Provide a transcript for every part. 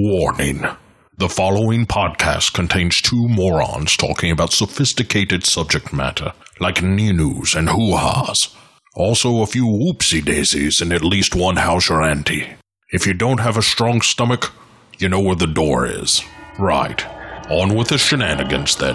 Warning. The following podcast contains two morons talking about sophisticated subject matter, like news and hoo-has. Also a few whoopsie daisies and at least one houser ante. If you don't have a strong stomach, you know where the door is. Right. On with the shenanigans then.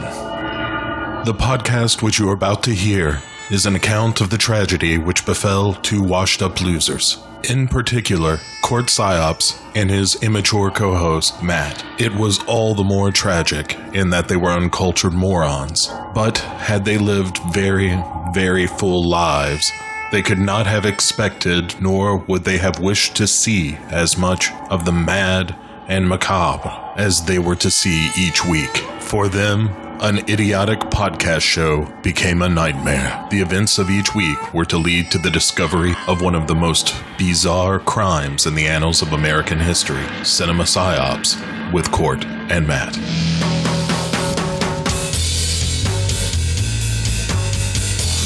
The podcast which you are about to hear is an account of the tragedy which befell two washed up losers. In particular, Court Psyops and his immature co host, Matt. It was all the more tragic in that they were uncultured morons. But had they lived very, very full lives, they could not have expected, nor would they have wished to see as much of the mad and macabre as they were to see each week. For them, an idiotic podcast show became a nightmare. The events of each week were to lead to the discovery of one of the most bizarre crimes in the annals of American history cinema psyops with Court and Matt.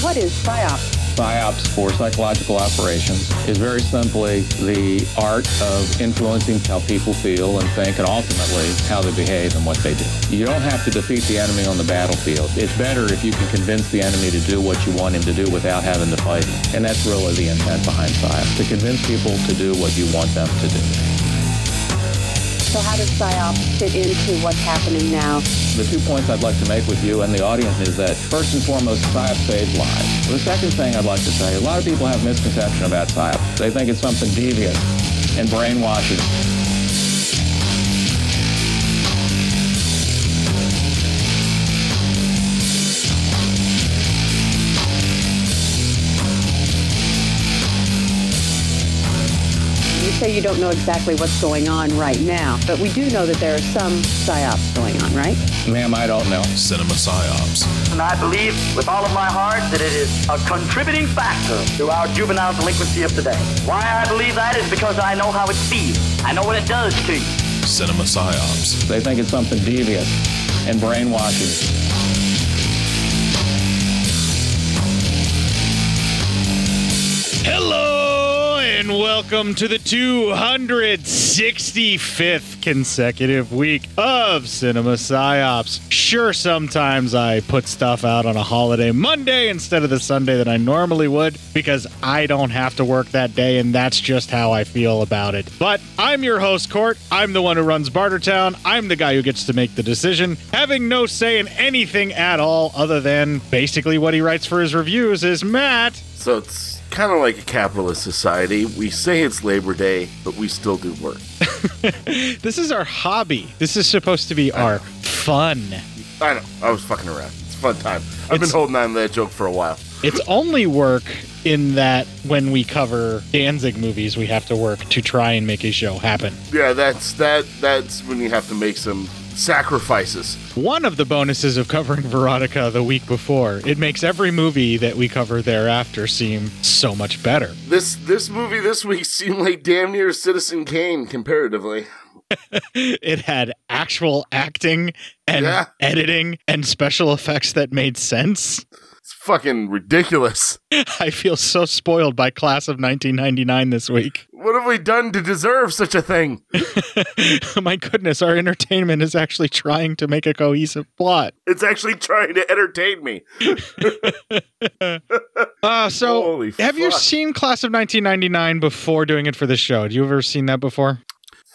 What is PSYOP? PSYOPs for psychological operations is very simply the art of influencing how people feel and think and ultimately how they behave and what they do. You don't have to defeat the enemy on the battlefield. It's better if you can convince the enemy to do what you want him to do without having to fight. And that's really the intent behind PSYOPs, to convince people to do what you want them to do. So how does PSYOP fit into what's happening now? The two points I'd like to make with you and the audience is that first and foremost, PSYOP saves lives. The second thing I'd like to say, a lot of people have misconception about PSYOP. They think it's something deviant and brainwashing. Say you don't know exactly what's going on right now, but we do know that there are some PSYOPs going on, right? Ma'am, I don't know. Cinema psyops. And I believe with all of my heart that it is a contributing factor to our juvenile delinquency of today. Why I believe that is because I know how it feels. I know what it does to you. Cinema psyops. They think it's something deviant and brainwashing. Hello and welcome to the 265th consecutive week of Cinema Psyops. Sure, sometimes I put stuff out on a holiday Monday instead of the Sunday that I normally would because I don't have to work that day and that's just how I feel about it. But I'm your host, Court. I'm the one who runs Bartertown. I'm the guy who gets to make the decision, having no say in anything at all other than basically what he writes for his reviews is Matt. So it's kind of like a capitalist society. We say it's Labor Day, but we still do work. This is our hobby. This is supposed to be our fun. I know. I was fucking around. It's a fun time. I've been holding on to that joke for a while. It's only work in that when we cover Danzig movies, we have to work to try and make a show happen. Yeah, that's that. That's when you have to make some sacrifices. One of the bonuses of covering Veronica the week before, it makes every movie that we cover thereafter seem so much better. This this movie this week seemed like damn near Citizen Kane comparatively. It had actual acting and Yeah. editing and special effects that made sense. Fucking ridiculous. I feel so spoiled by Class of 1999 this week. What have we done to deserve such a thing? My goodness, our entertainment is actually trying to make a cohesive plot. It's actually trying to entertain me. Uh, so, Holy have you seen Class of 1999 before doing it for the show? Have you ever seen that before?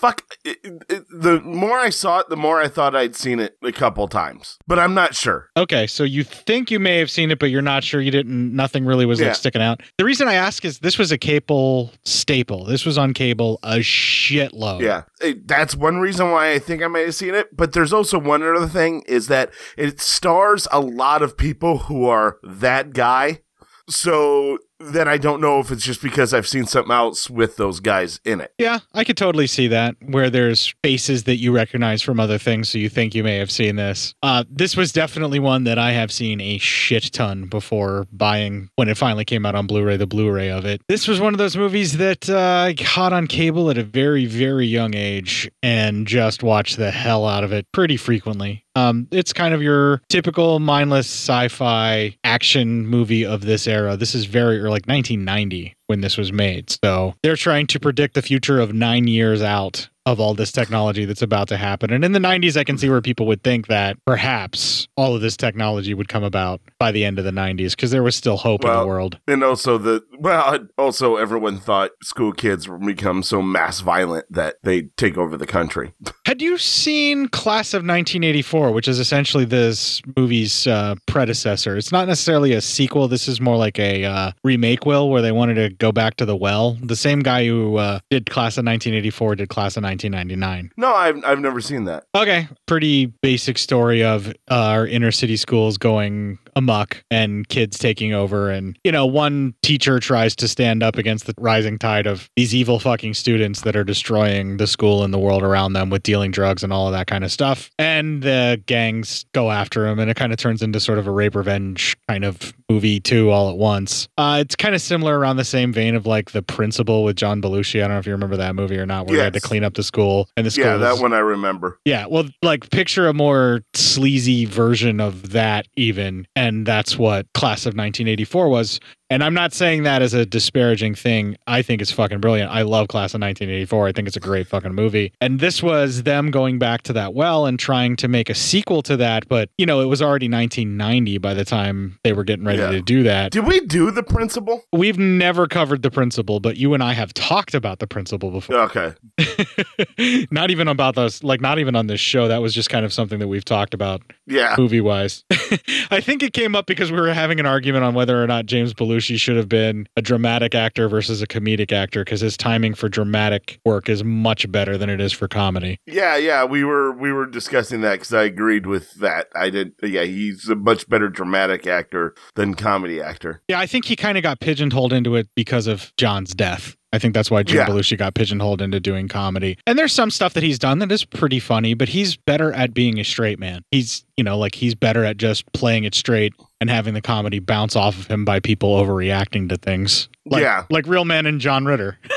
Fuck. It, it, the more I saw it, the more I thought I'd seen it a couple times, but I'm not sure. Okay, so you think you may have seen it, but you're not sure. You didn't. Nothing really was Yeah. like sticking out. The reason I ask is this was a cable staple. This was on cable a shitload. Yeah, It- that's one reason why I think I might have seen it. But there's also one other thing is that it stars a lot of people who are that guy. So then I don't know if it's just because I've seen something else with those guys in it. Yeah, I could totally see that where there's faces that you recognize from other things, so you think you may have seen this. Uh, this was definitely one that I have seen a shit ton before buying when it finally came out on Blu-ray, the Blu-ray of it. This was one of those movies that uh, I caught on cable at a very, very young age and just watched the hell out of it pretty frequently. Um, it's kind of your typical mindless sci-fi action movie of this era. This is very or like 1990 when this was made. So they're trying to predict the future of nine years out of all this technology that's about to happen. And in the 90s, I can see where people would think that perhaps all of this technology would come about by the end of the 90s because there was still hope in the world. And also the well, also everyone thought school kids would become so mass violent that they take over the country. Had you seen Class of 1984, which is essentially this movie's uh, predecessor? It's not necessarily a sequel. This is more like a uh, remake, Will, where they wanted to go back to the well. The same guy who uh, did Class of 1984 did Class of 1999. No, I've I've never seen that. Okay. Pretty basic story of uh, our inner city schools going amok and kids taking over. And, you know, one teacher tries to stand up against the rising tide of these evil fucking students that are destroying the school and the world around them with dealing drugs and all of that kind of stuff. And the gangs go after him. And it kind of turns into sort of a rape revenge kind of movie, too, all at once. Uh, it's kind of similar around the same vein of like The Principal with John Belushi. I don't know if you remember that movie or not, where they had to clean up the school. And the school Yeah, that one I remember. yeah, well, like picture a more sleazy version of that, even. And that's what Class of 1984 was. And I'm not saying that as a disparaging thing. I think it's fucking brilliant. I love Class of 1984. I think it's a great fucking movie. And this was them going back to that well and trying to make a sequel to that. But, you know, it was already 1990 by the time they were getting ready Yeah. to do that. Did we do the principal? We've never covered the principal, but you and I have talked about the principal before. Okay. not even about those, like, not even on this show. That was just kind of something that we've talked about Yeah. movie wise. I think it came up because we were having an argument on whether or not James Belushi should have been a dramatic actor versus a comedic actor because his timing for dramatic work is much better than it is for comedy. Yeah, yeah, we were we were discussing that because I agreed with that. I did. Yeah, he's a much better dramatic actor than comedy actor. Yeah, I think he kind of got pigeonholed into it because of John's death. I think that's why Jim Yeah. Belushi got pigeonholed into doing comedy. And there's some stuff that he's done that is pretty funny, but he's better at being a straight man. He's, you know, like he's better at just playing it straight and having the comedy bounce off of him by people overreacting to things. Like, Yeah. Like Real Men and John Ritter.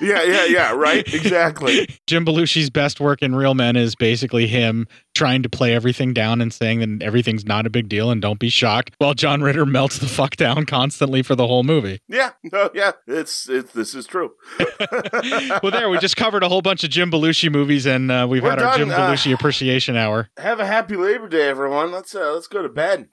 Yeah, yeah, yeah. Right. Exactly. Jim Belushi's best work in Real Men is basically him trying to play everything down and saying that everything's not a big deal and don't be shocked, while John Ritter melts the fuck down constantly for the whole movie. Yeah. No. Yeah. It's it's this is true. Well, there we just covered a whole bunch of Jim Belushi movies, and uh, we've We're had our done, Jim uh, Belushi Appreciation Hour. Have a happy Labor Day, everyone. Let's uh, let's go to bed.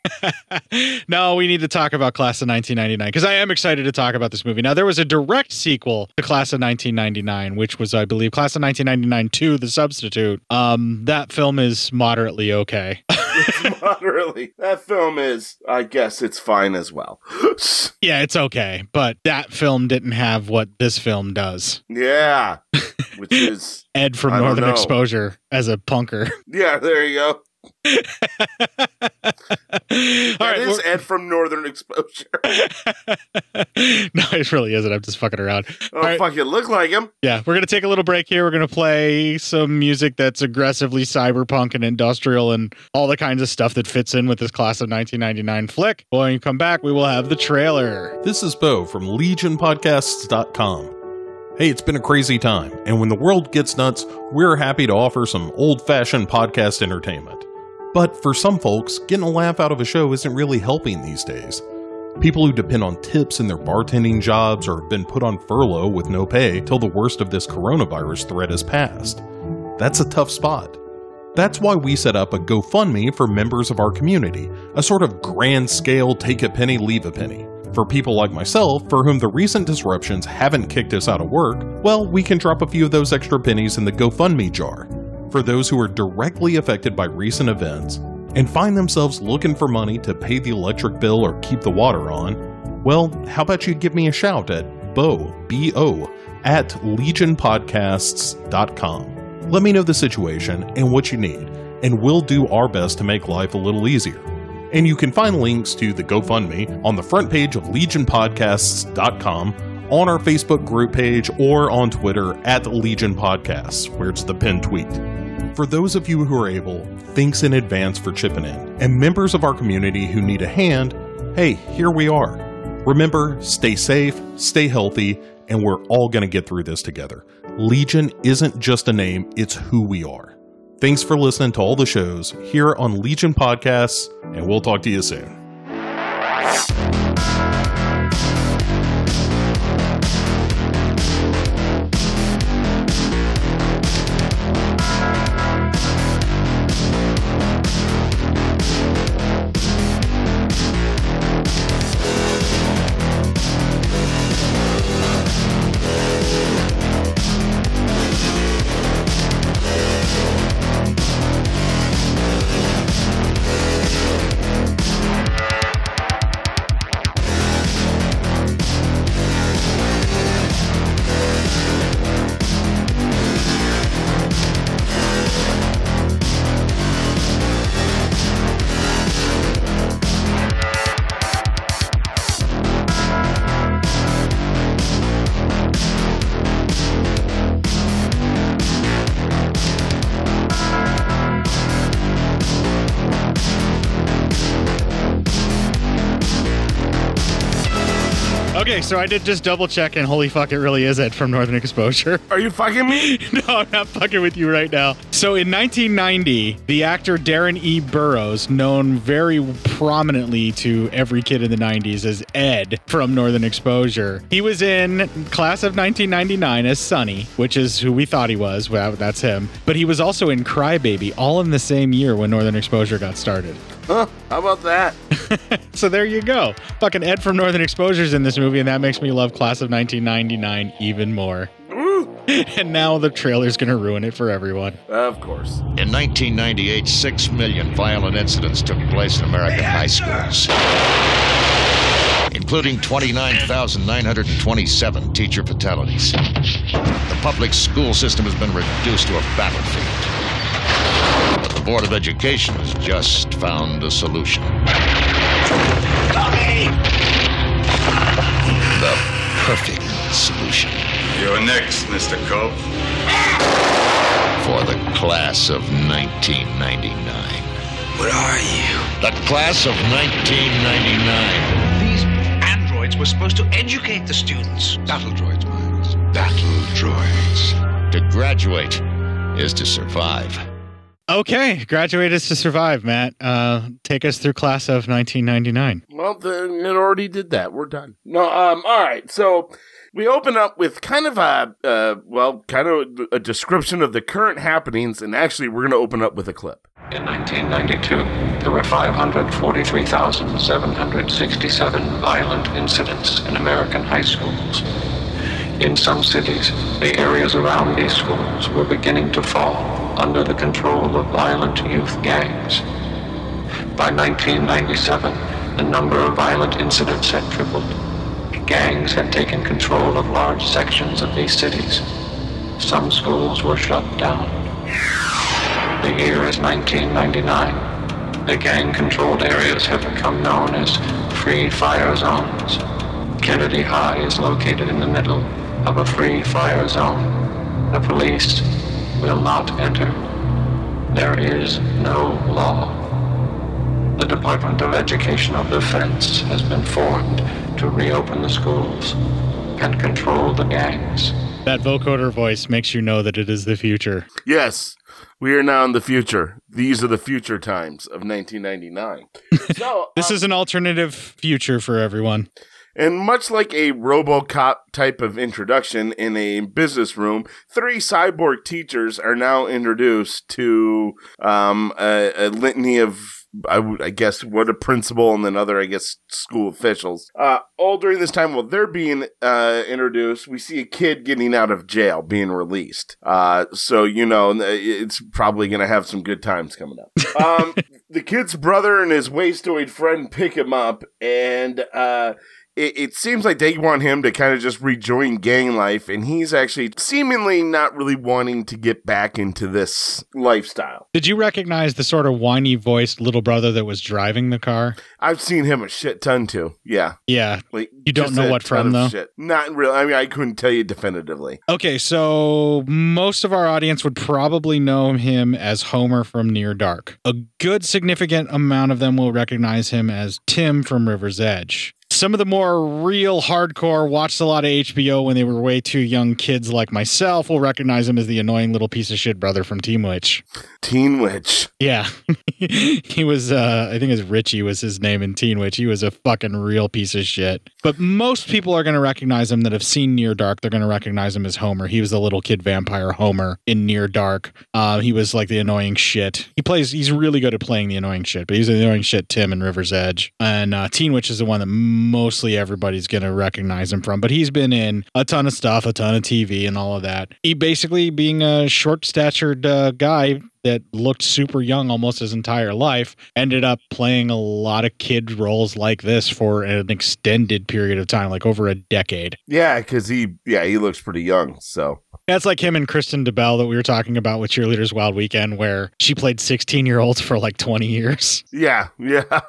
no, we need to talk about Class of 1999 because I am excited to talk about this movie. Now, there was a direct sequel to Class of 1999, which was, I believe, Class of 1999 2, The Substitute. Um, that film is moderately okay. It's moderately. That film is. I guess it's fine as well. yeah, it's okay, but that film didn't have what this film does. yeah. Which is Ed from I Northern. Exposure as a punker. yeah. There you go. All That right, is we're- Ed from Northern Exposure. no, it really isn't. I'm just fucking around. Oh, All right. fuck! It look like him. Yeah, we're going to take a little break here. We're going to play some music that's aggressively cyberpunk and industrial and all the kinds of stuff that fits in with this class of 1999 flick. When you come back, we will have the trailer. This is Bo from LegionPodcasts.com. Hey, it's been a crazy time, and when the world gets nuts, we're happy to offer some old fashioned podcast entertainment. But for some folks, getting a laugh out of a show isn't really helping these days. People who depend on tips in their bartending jobs or have been put on furlough with no pay till the worst of this coronavirus threat has passed. That's a tough spot. That's why we set up a GoFundMe for members of our community, a sort of grand scale take a penny, leave a penny. For people like myself, for whom the recent disruptions haven't kicked us out of work, well, we can drop a few of those extra pennies in the GoFundMe jar. For those who are directly affected by recent events and find themselves looking for money to pay the electric bill or keep the water on, well, how about you give me a shout at bo, B-O, at legionpodcasts.com. Let me know the situation and what you need, and we'll do our best to make life a little easier. And you can find links to the GoFundMe on the front page of legionpodcasts.com, on our Facebook group page, or on Twitter at Legion Podcasts, where it's the pinned tweet. For those of you who are able, thanks in advance for chipping in. And members of our community who need a hand, hey, here we are. Remember, stay safe, stay healthy, and we're all going to get through this together. Legion isn't just a name, it's who we are. Thanks for listening to all the shows here on Legion Podcasts, and we'll talk to you soon. So I did just double check, and holy fuck, it really is Ed from Northern Exposure. Are you fucking me? no, I'm not fucking with you right now. So in 1990, the actor Darren E. Burrows, known very prominently to every kid in the 90s as Ed from Northern Exposure, he was in class of 1999 as Sonny, which is who we thought he was. Well, that's him. But he was also in Crybaby, all in the same year when Northern Exposure got started. Huh? How about that? So there you go. Fucking Ed from Northern Exposure's in this movie, and that makes me love Class of 1999 even more. and now the trailer's gonna ruin it for everyone. Of course. In 1998, six million violent incidents took place in American high schools, including 29,927 teacher fatalities. The public school system has been reduced to a battlefield. But the Board of Education has just found a solution. The perfect solution You're next, Mr. Cope. for the class of 1999. What are you? The class of 1999. These androids were supposed to educate the students. Battle droids, Miles. Battle droids. To graduate is to survive. Okay, graduate is to survive, Matt. Uh, take us through Class of 1999. Well, then it already did that. We're done. No, um, all right. So we open up with kind of a, uh, well, kind of a description of the current happenings, and actually, we're going to open up with a clip. In 1992, there were 543,767 violent incidents in American high schools. In some cities, the areas around these schools were beginning to fall under the control of violent youth gangs. By 1997, the number of violent incidents had tripled. Gangs had taken control of large sections of these cities. Some schools were shut down. The year is 1999. The gang-controlled areas have become known as free fire zones. Kennedy High is located in the middle of a free fire zone. The police will not enter. There is no law. The Department of Educational Defense has been formed to reopen the schools and control the gangs. That vocoder voice makes you know that it is the future. Yes, we are now in the future. These are the future times of 1999. so, This um, is an alternative future for everyone. And much like a Robocop type of introduction in a business room, three cyborg teachers are now introduced to um, a, a litany of, I, would, I guess, what a principal and then other, I guess, school officials. Uh, all during this time, while they're being uh, introduced, we see a kid getting out of jail, being released. Uh, so, you know, it's probably going to have some good times coming up. Um, the kid's brother and his wastoid friend pick him up, and uh, it, it seems like they want him to kind of just rejoin gang life, and he's actually seemingly not really wanting to get back into this lifestyle. Did you recognize the sort of whiny voiced little brother that was driving the car? I've seen him a shit ton too. Yeah, Yeah. like You don't know what from, though? Shit. Not really. I mean, I couldn't tell you definitively. Okay, so most of our audience would probably know him as Homer from Near Dark. A good significant amount of them will recognize him as Tim from River's Edge. Some of the more real hardcore watched a lot of HBO when they were way too young kids like myself will recognize him as the annoying little piece of shit brother from Team Witch. Teen Witch. Yeah. he was uh I think his Richie was his name in Teen Witch. He was a fucking real piece of shit. But most people are going to recognize him that have seen Near Dark. They're going to recognize him as Homer. He was the little kid vampire Homer in Near Dark. Uh, he was like the annoying shit. He plays. He's really good at playing the annoying shit. But he's the annoying shit Tim in River's Edge. And uh, Teen Witch is the one that mostly everybody's going to recognize him from. But he's been in a ton of stuff, a ton of TV, and all of that. He basically being a short statured uh, guy that looked super young almost his entire life ended up playing a lot of kid roles like this for an extended period of time like over a decade Yeah, because he yeah he looks pretty young. So that's like him and Kristine DeBell that we were talking about with cheerleaders wild weekend where she played 16 year olds for like 20 years yeah, yeah.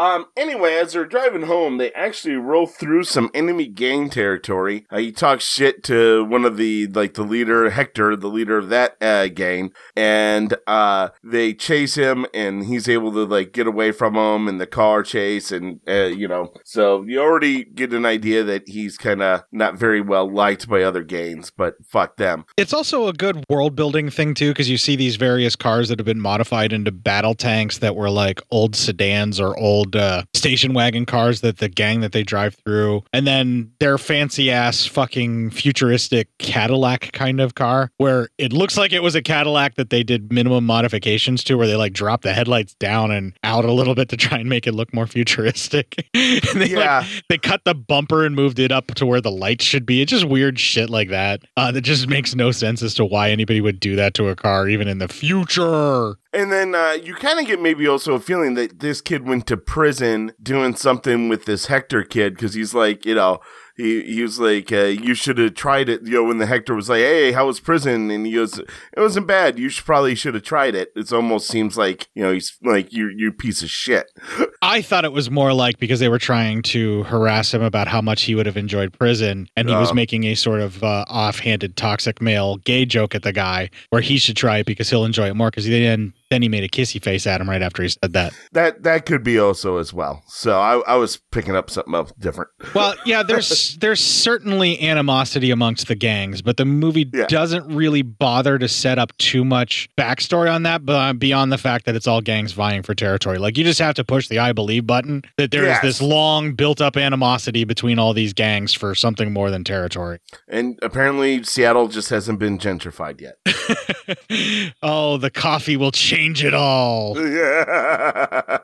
Um. Anyway, as they're driving home, they actually roll through some enemy gang territory. Uh, he talks shit to one of the like the leader, Hector, the leader of that uh, gang, and uh, they chase him, and he's able to like get away from them in the car chase, and uh, you know, so you already get an idea that he's kind of not very well liked by other gangs, but fuck them. It's also a good world building thing too, because you see these various cars that have been modified into battle tanks that were like old sedans or old uh, station wagon cars that the gang that they drive through, and then their fancy ass fucking futuristic Cadillac kind of car, where it looks like it was a Cadillac that they did minimum modifications to, where they like drop the headlights down and out a little bit to try and make it look more futuristic. and they Yeah. like they cut the bumper and moved it up to where the lights should be. It's just weird shit like that. Uh, that just makes no sense as to why anybody would do that to a car, even in the future. And then uh, you kind of get maybe also a feeling that this kid went to prison doing something with this Hector kid because he's like, you know, he, he was like, uh, you should have tried it. You know, when the Hector was like, hey, how was prison? And he goes, it wasn't bad. You should probably should have tried it. It almost seems like, you know, he's like, you, you piece of shit. I thought it was more like because they were trying to harass him about how much he would have enjoyed prison, and he was Oh. making a sort of uh, offhanded toxic male gay joke at the guy, where he should try it because he'll enjoy it more. Because he then then he made a kissy face at him right after he said that. That that could be also as well. So I, I was picking up something else different. Well, yeah, there's there's certainly animosity amongst the gangs, but the movie doesn't really bother to set up too much backstory on that, but uh, beyond the fact that it's all gangs vying for territory. Like you just have to push the I believe button that there is Yes. this long built up animosity between all these gangs for something more than territory. And apparently Seattle just hasn't been gentrified yet. Oh, the coffee will change it all. Yeah.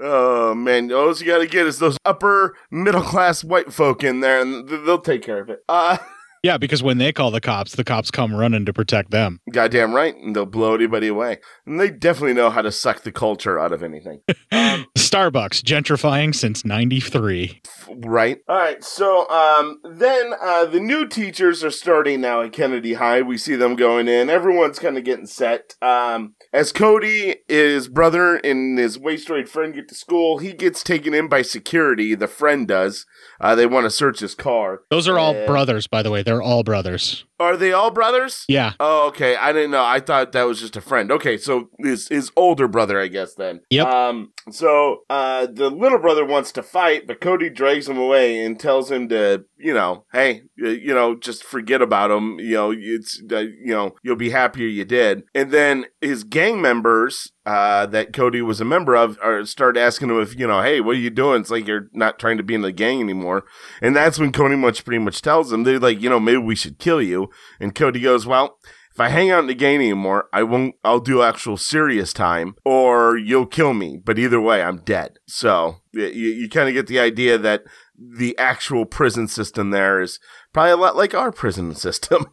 oh man, all you got to get is those upper middle class white folk in there, and they'll take care of it. Uh, Yeah, because when they call the cops, the cops come running to protect them. goddamn right, and they'll blow anybody away. And they definitely know how to suck the culture out of anything. Starbucks gentrifying since 93. Right. All right. So um, then uh, the new teachers are starting now at Kennedy High. We see them going in. Everyone's kind of getting set. Um, as Cody, his brother, and his wastoid friend get to school, he gets taken in by security. The friend does. Uh, they want to search his car. Those are all And- brothers, by the way. They're all brothers. Are they all brothers? Yeah. Oh, okay. I didn't know. I thought that was just a friend. Okay, so his his older brother, I guess. Then. Yep. Um. So, uh, the little brother wants to fight, but Cody drags him away and tells him to, you know, hey, you know, just forget about him. You know, it's, uh, you know, you'll be happier you did. And then his gang members. Uh, that Cody was a member of, are start asking him if you know, hey, what are you doing? It's like you're not trying to be in the gang anymore, and that's when Cody much pretty much tells them they're like, you know, maybe we should kill you. And Cody goes, well, if I hang out in the game anymore, I won't, I'll do actual serious time or you'll kill me. But either way, I'm dead. So you, you kind of get the idea that the actual prison system there is probably a lot like our prison system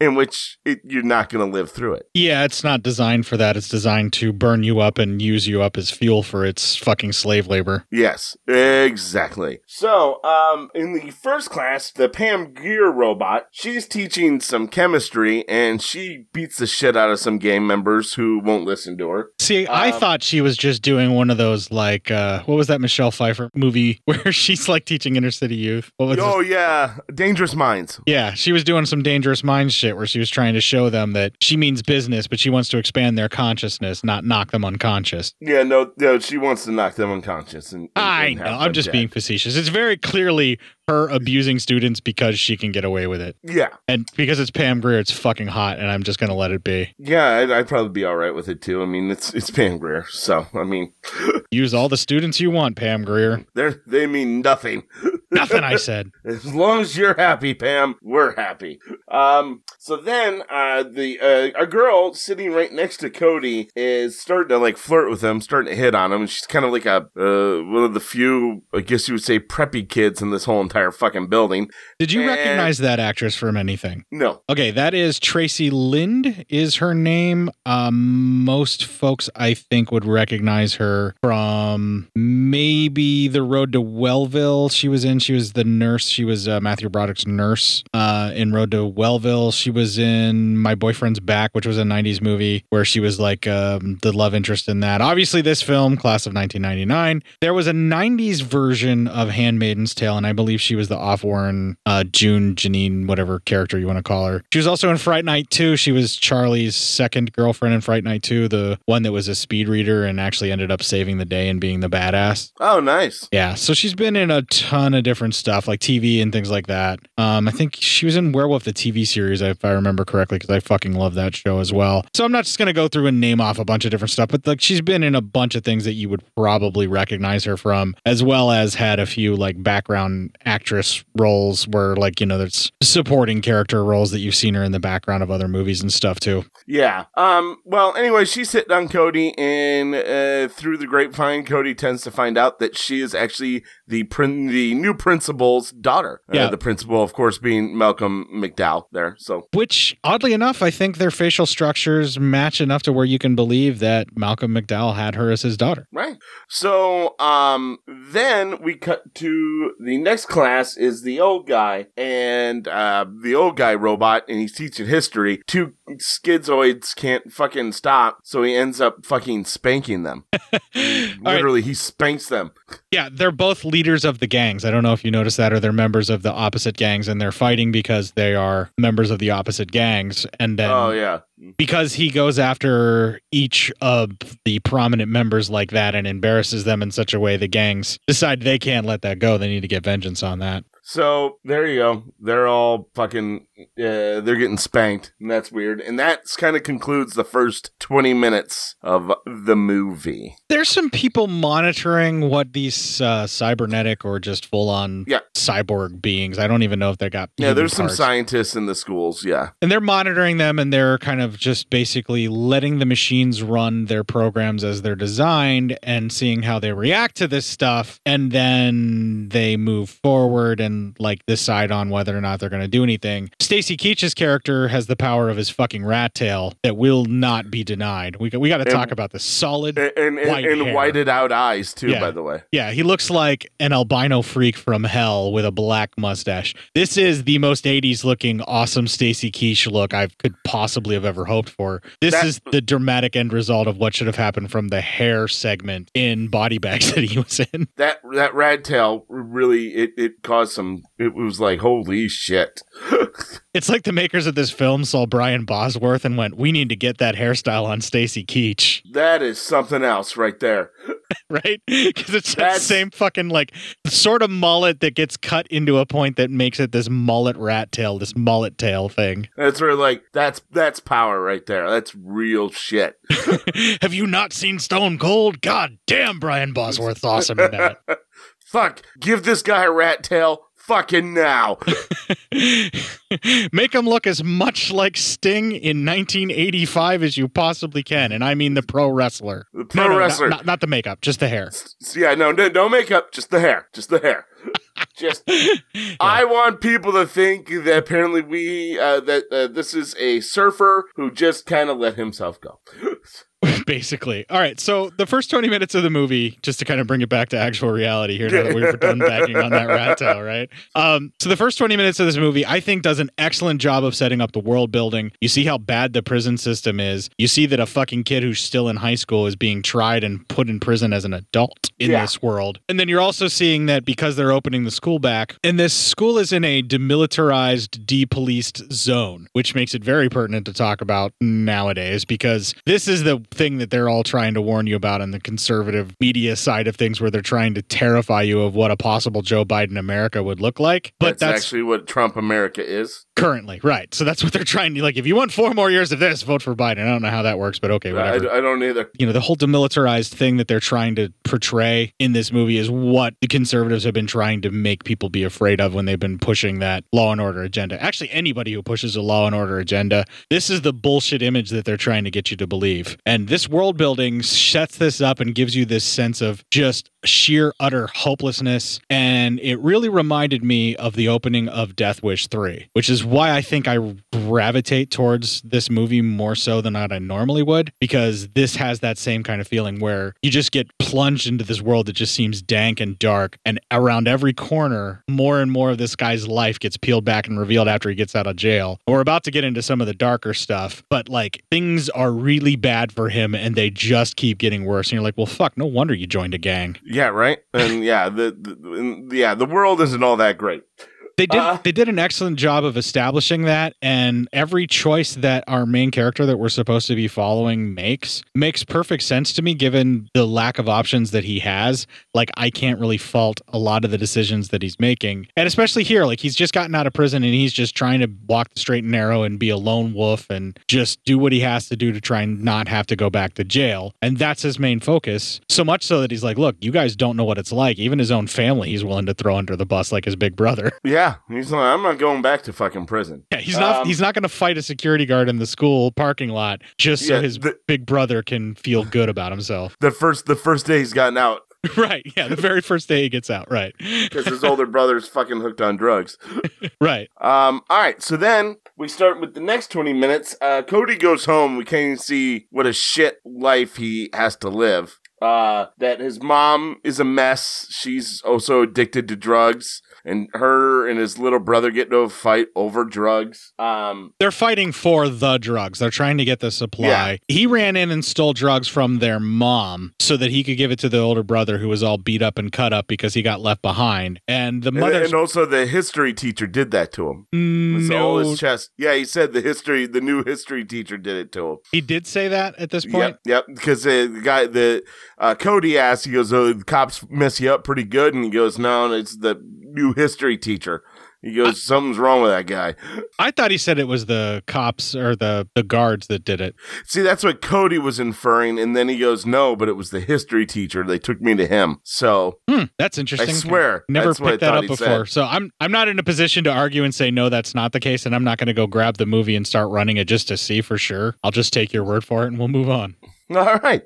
in which it, you're not going to live through it. Yeah, it's not designed for that. It's designed to burn you up and use you up as fuel for its fucking slave labor. Yes, exactly. So, um, in the first class, the Pam Grier robot, she's teaching some chemistry and she beats the shit out of some gang members who won't listen to her. See, I Um, thought she was just doing one of those like uh what was that Michelle Pfeiffer movie where she's like teaching inner city youth? What was Oh this? yeah, Dangerous Minds. Yeah, she was doing some dangerous mind shit where she was trying to show them that she means business, but she wants to expand their consciousness, not knock them unconscious. Yeah, no, no, she wants to knock them unconscious. And, and- I know. I'm just dead. being facetious. It's very clearly her abusing students because she can get away with it. Yeah, And because it's Pam Grier, it's fucking hot, and I'm just gonna let it be. yeah, I'd, I'd probably be all right with it too. I mean, it's it's Pam Grier, so I mean, Use all the students you want, Pam Grier. they they mean nothing. Nothing I said. As long as you're happy, Pam, we're happy. Um, so then, uh, the, uh, a girl sitting right next to Cody is starting to like flirt with him, starting to hit on him. And she's kind of like a, uh, one of the few, I guess you would say, preppy kids in this whole entire fucking building. Did you And- recognize that actress from anything? No. Okay, that is Traci Lind is her name. Um, most folks I think would recognize her from maybe The Road to Wellville. She was in. She was the nurse. She was uh, Matthew Broderick's nurse uh, in Road to Wellville. She was in My Boyfriend's Back, which was a '90s movie where she was like um, the love interest in that. Obviously, this film, class of 1999, there was a '90s version of Handmaiden's Tale, and I believe she was the Ofwarren uh, June Janine, whatever character you want to call her. She was also in Fright Night 2. She was Charlie's second girlfriend in Fright Night 2, the one that was a speed reader and actually ended up saving the day and being the badass. Oh, nice. Yeah, so she's been in a ton of different stuff, like TV and things like that. Um, I think she was in Werewolf the TV series, if I remember correctly, because I fucking love that show as well. So I'm not just gonna go through and name off a bunch of different stuff, but like she's been in a bunch of things that you would probably recognize her from, as well as had a few like background actress roles where like you know there's supporting character roles that you've seen her in the background of other movies and stuff too. Yeah. Um. Well, anyway, she's hitting on Cody, and uh, through the grapevine, Cody tends to find out that she is actually the prin- the new principal's daughter. Uh, Yeah. The principal, of course, being Malcolm McDowell. There. So. Which, oddly enough, I think their facial structures match enough to where you can believe that Malcolm McDowell had her as his daughter. Right. So, um, then we cut to the next class is the old guy and, uh, the old guy robot and he's teaching history. Two schizoids can't fucking stop. So he ends up fucking spanking them. Literally, he spanks them. Yeah, they're both leaders of the gangs. I don't know if you noticed that, or they're members of the opposite gangs, and they're fighting because they are members of the opposite gangs. And then, Oh, yeah. because he goes after each of the prominent members like that and embarrasses them in such a way, the gangs decide they can't let that go. They need to get vengeance on that. So there you go. They're all fucking, uh, they're getting spanked, and that's weird. And that's kind of concludes the first 20 minutes of the movie. There's some people monitoring what these uh, cybernetic or just full on Yeah. cyborg beings. I don't even know if they got. Yeah, there's some scientists in the schools. Yeah. And they're monitoring them and they're kind of just basically letting the machines run their programs as they're designed and seeing how they react to this stuff. And then they move forward and like decide on whether or not they're going to do anything. Stacy Keach's character has the power of his fucking rat tail that will not be denied. We, got- we got to talk about the solid And, and, and, white and whited out eyes, too, Yeah. by the way. Yeah, he looks like an albino freak from hell with a black mustache. This is the most 80s looking awesome Stacy Keach look I could possibly have ever hoped for. This That- is the dramatic end result of what should have happened from the hair segment in Body Bags that he was in. That that rad tail really it, it caused some it was like holy shit. It's like the makers of this film saw Brian Bosworth and went, "We need to get that hairstyle on Stacy Keach." that is something else right there. right? Because it's that same fucking like sort of mullet that gets cut into a point that makes it this mullet rat tail, this mullet tail thing. That's where like that's that's power right there. That's real shit. Have you not seen Stone Cold? God damn, Brian Bosworth's awesome in that. Fuck, give this guy a rat tail fucking now. Make him look as much like Sting in 1985 as you possibly can, and I mean the pro wrestler. The pro No, no, wrestler. not, not the makeup, just the hair. Yeah, no, no, no makeup, just the hair, just the hair. just, I want people to think that apparently we uh, that uh, this is a surfer who just kind of let himself go. basically. All right. So the first 20 minutes of the movie, just to kind of bring it back to actual reality here, now that we've done bagging on that rat tail, right? Um, so the first 20 minutes of this movie, I think, does an excellent job of setting up the world building. You see how bad the prison system is. You see that a fucking kid who's still in high school is being tried and put in prison as an adult in Yeah. this world. And then you're also seeing that because they're opening the school back, and this school is in a demilitarized, depoliced zone, which makes it very pertinent to talk about nowadays because this is the thing that they're all trying to warn you about on the conservative media side of things, where they're trying to terrify you of what a possible Joe Biden America would look like. But that's, that's, actually what Trump America is. currently right. So that's what they're trying to like. If you want four more years of this, vote for Biden. I don't know how that works, but okay, I, whatever I don't either. you know the whole demilitarized thing that they're trying to portray in this movie is what the conservatives have been trying to make people be afraid of when they've been pushing that law and order agenda actually anybody who pushes a law and order agenda this is the bullshit image that they're trying to get you to believe and this world building sets this up and gives you this sense of just sheer utter hopelessness. And it really reminded me of the opening of death wish 3 which is why i think i gravitate towards this movie more so than i normally would because this has that same kind of feeling where you just get plunged into this world that just seems dank and dark. And around every corner more and more of this guy's life gets peeled back and revealed after he gets out of jail. We're about to get into some of the darker stuff but like things are really bad for him and they just keep getting worse and you're like well fuck no wonder you joined a gang Yeah, right. And yeah, the, the yeah the world isn't all that great. They did Uh, they did an excellent job of establishing that and every choice that our main character that we're supposed to be following makes makes perfect sense to me given the lack of options that he has. Like I can't really fault a lot of the decisions that he's making. And especially here like he's just gotten out of prison and he's just trying to walk the straight and narrow and be a lone wolf and just do what he has to do to try and not have to go back to jail. And that's his main focus. So much so that he's like, "Look, you guys don't know what it's like. Even his own family he's willing to throw under the bus like his big brother." Yeah, he's like, I'm not going back to fucking prison. Yeah, he's not. Um, he's not going to fight a security guard in the school parking lot just so Yeah, his the- big brother can feel good about himself. The first the first day he's gotten out right. Yeah. The very first day he gets out. Right. because his older brother's fucking hooked on drugs. Right. Um, all right, so then we start with the next 20 minutes. Uh, Cody goes home. We can't even see what a shit life he has to live. Uh, that his mom is a mess. She's also addicted to drugs. And her and his little brother get into a fight over drugs. Um, They're fighting for the drugs. They're trying to get the supply. Yeah. He ran in and stole drugs from their mom so that he could give it to the older brother who was all beat up and cut up because he got left behind. And the and, mother. and also the history teacher did that to him. With all no, his chest. Yeah, he said the history, the new history teacher did it to him. he did say that at this point. Yep, yep. Because the guy, the uh, Cody asked, he goes, "Oh, the cops mess you up pretty good," and he goes, "No, it's the new history teacher." He goes, "Something's wrong with that guy." I thought he said it was the cops or the the guards that did it. See, that's what Cody was inferring, and then he goes, "No, but it was the history teacher. They took me to him." So Hmm, that's interesting. I swear, Never that's picked that up before. said. So I'm I'm not in a position to argue and say no, that's not the case, and I'm not going to go grab the movie and start running it just to see for sure. I'll just take your word for it, and we'll move on. All right.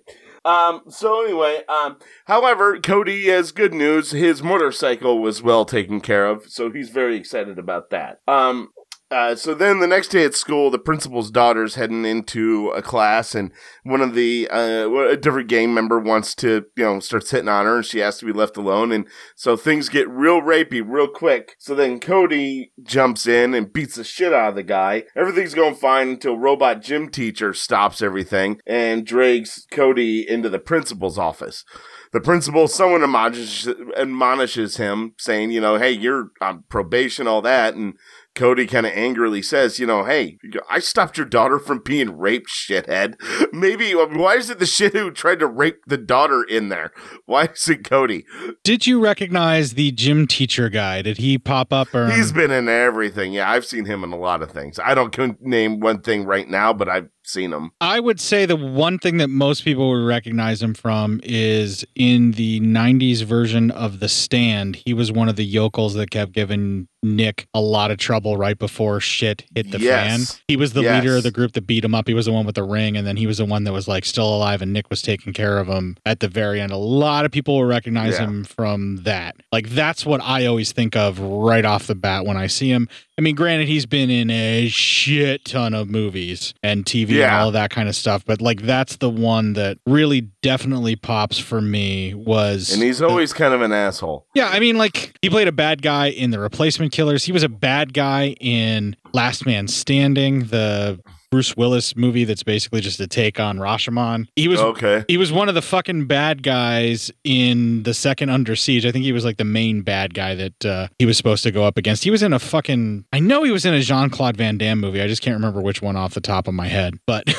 Um, so anyway, um, however, Cody has good news. His motorcycle was well taken care of, so he's very excited about that. Um, uh, so then the next day at school, the principal's daughter's heading into a class, and one of the uh, a different gang member wants to, you know, starts hitting on her, and she has to be left alone, and so things get real rapey real quick. So then Cody jumps in and beats the shit out of the guy. Everything's going fine until robot gym teacher stops everything and drags Cody into the principal's office. The principal, someone admonishes, admonishes him, saying, you know, hey, you're on probation, all that, and Cody kind of angrily says, you know, hey, I stopped your daughter from being raped, shithead. Maybe, uh, why is it the shit who tried to rape the daughter in there? Why is it Cody? Did you recognize the gym teacher guy? Did he pop up or He's been in everything. Yeah, I've seen him in a lot of things. I don't name one thing right now, but I've seen him. I would say the one thing that most people would recognize him from is in the 90s version of The Stand. He was one of the yokels that kept giving Nick a lot of trouble right before shit hit the Yes. fan. He was the Yes. leader of the group that beat him up. He was the one with the ring, and then he was the one that was like still alive, and Nick was taking care of him at the very end. A lot of people will recognize Yeah. him from that. Like, that's what I always think of right off the bat when I see him. I mean, granted, he's been in a shit ton of movies and TV and all of that kind of stuff, but like that's the one that really definitely pops for me was. And he's always kind of an asshole. yeah, I mean, like he played a bad guy in The Replacement Killers. He was a bad guy in Last Man Standing, the Bruce Willis movie that's basically just a take on Rashomon. He was Okay. he was one of the fucking bad guys in the second Under Siege. I think he was like the main bad guy that uh, he was supposed to go up against. He was in a fucking. I know he was in a Jean Claude Van Damme movie. I just can't remember which one off the top of my head. But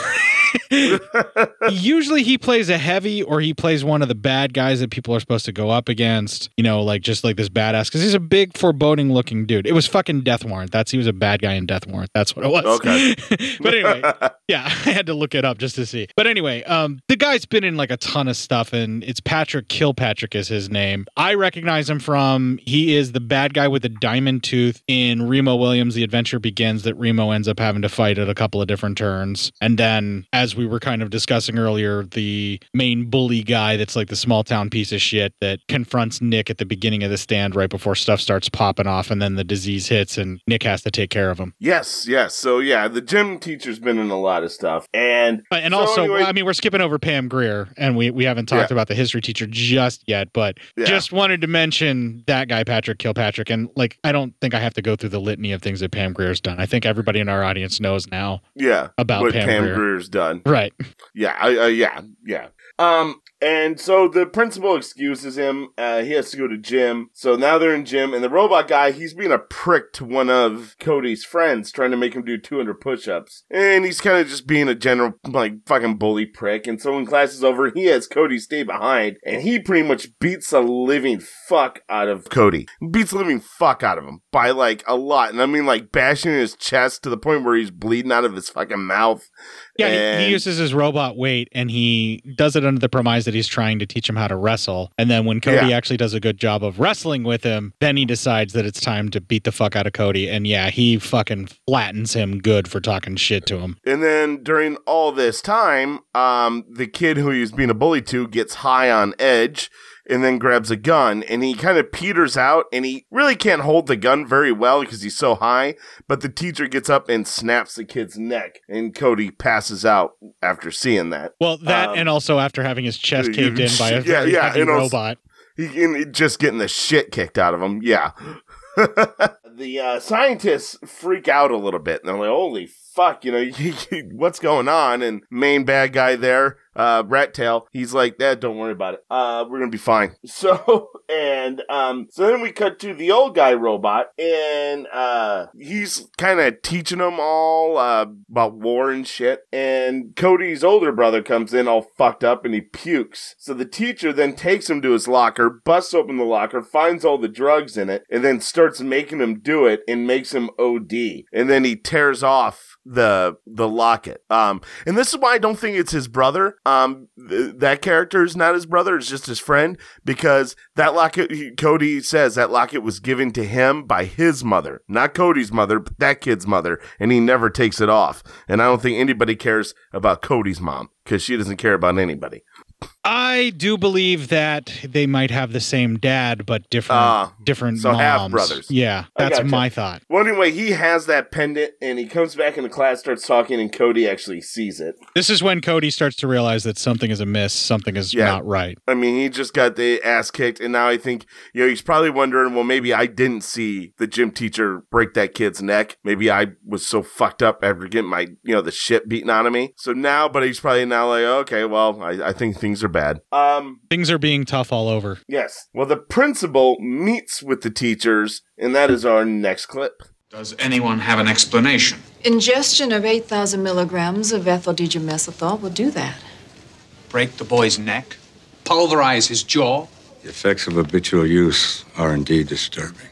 usually he plays a heavy or he plays one of the bad guys that people are supposed to go up against. You know, like just like this badass because he's a big, foreboding looking dude. It was fucking Death Warrant. That's he was a bad guy in Death Warrant. That's what it was. Okay. but anyway, yeah, I had to look it up just to see. But anyway, um, the guy's been in like a ton of stuff, and it's Patrick Kilpatrick is his name. I recognize him from he is the bad guy with the diamond tooth in Remo Williams. The Adventure Begins that Remo ends up having to fight at a couple of different turns, and then as we were kind of discussing earlier, the main bully guy that's like the small town piece of shit that confronts Nick at the beginning of the stand right before stuff starts popping off, and then the disease hits, and Nick has to take care of him. Yes, yes. So yeah, the gym teacher's been in a lot of stuff, and Uh, And so also, anyway- I mean, we're skipping over Pam Grier, and we, we haven't talked Yeah. about the history teacher just yet, but Yeah. just wanted to mention that guy, Patrick Kilpatrick. And like, I don't think I have to go through the litany of things that Pam Grier's done. I think everybody in our audience knows now. yeah, About what Pam Pam, Grier. Grier's done. Right. Yeah, I, uh, yeah, yeah. Um, and so the principal excuses him. Uh, he has to go to gym. So now they're in gym, and the robot guy, he's being a prick to one of Cody's friends, trying to make him do 200 push-ups. And he's kind of just being a general, like, fucking bully prick. And so when class is over, he has Cody stay behind, and he pretty much beats the living fuck out of Cody. Beats the living fuck out of him by, like, a lot. And I mean, like, bashing his chest to the point where he's bleeding out of his fucking mouth. Yeah, he, And- he uses his robot weight and he does it under the premise that he's trying to teach him how to wrestle. And then when Cody Yeah. actually does a good job of wrestling with him, then he decides that it's time to beat the fuck out of Cody. And yeah, he fucking flattens him good for talking shit to him. And then during all this time, um, the kid who he's being a bully to gets high on edge and then grabs a gun and he kind of peters out and he really can't hold the gun very well because he's so high. But the teacher gets up and snaps the kid's neck and Cody passes out after seeing that. Well, that Um, and also after having his chest caved in by a Yeah, yeah, heavy also- robot. He, just getting the shit kicked out of him. Yeah. the uh, scientists freak out a little bit. And they're like, holy fuck, you know, what's going on? And main bad guy there, uh, Rat Tail, he's like, eh, don't worry about it. Uh, we're to be fine. So, and, um, so then we cut to the old guy robot and, uh, he's kind of teaching them all, uh, about war and shit. And Cody's older brother comes in all fucked up and he pukes. So the teacher then takes him to his locker, busts open the locker, finds all the drugs in it, and then starts making him do it and makes him OD. And then he tears off the the locket. Um, and this is why I don't think it's his brother. Um, th- that character is not his brother; it's just his friend because that locket. He, Cody says that locket was given to him by his mother, not Cody's mother, but that kid's mother, and he never takes it off. And I don't think anybody cares about Cody's mom because she doesn't care about anybody. I do believe that they might have the same dad, but different Ah, different so moms. half brothers. Yeah, that's gotcha. my thought. Well, anyway, he has that pendant, and he comes back into class, starts talking, and Cody actually sees it. This is when Cody starts to realize that something is amiss, something is Yeah. not right. I mean, he just got the ass kicked, and now I think you know he's probably wondering, well, maybe I didn't see the gym teacher break that kid's neck. Maybe I was so fucked up after getting my you know the shit beaten out of me. So now, but he's probably now like, okay, well, I, I think things are bad. Um, Things are being tough all over. yes. Well, the principal meets with the teachers, and that is our next clip. Does anyone have an explanation? Ingestion of 8,000 milligrams of ethyl dimethyl will do that. Break the boy's neck? Pulverize his jaw? The effects of habitual use are indeed disturbing.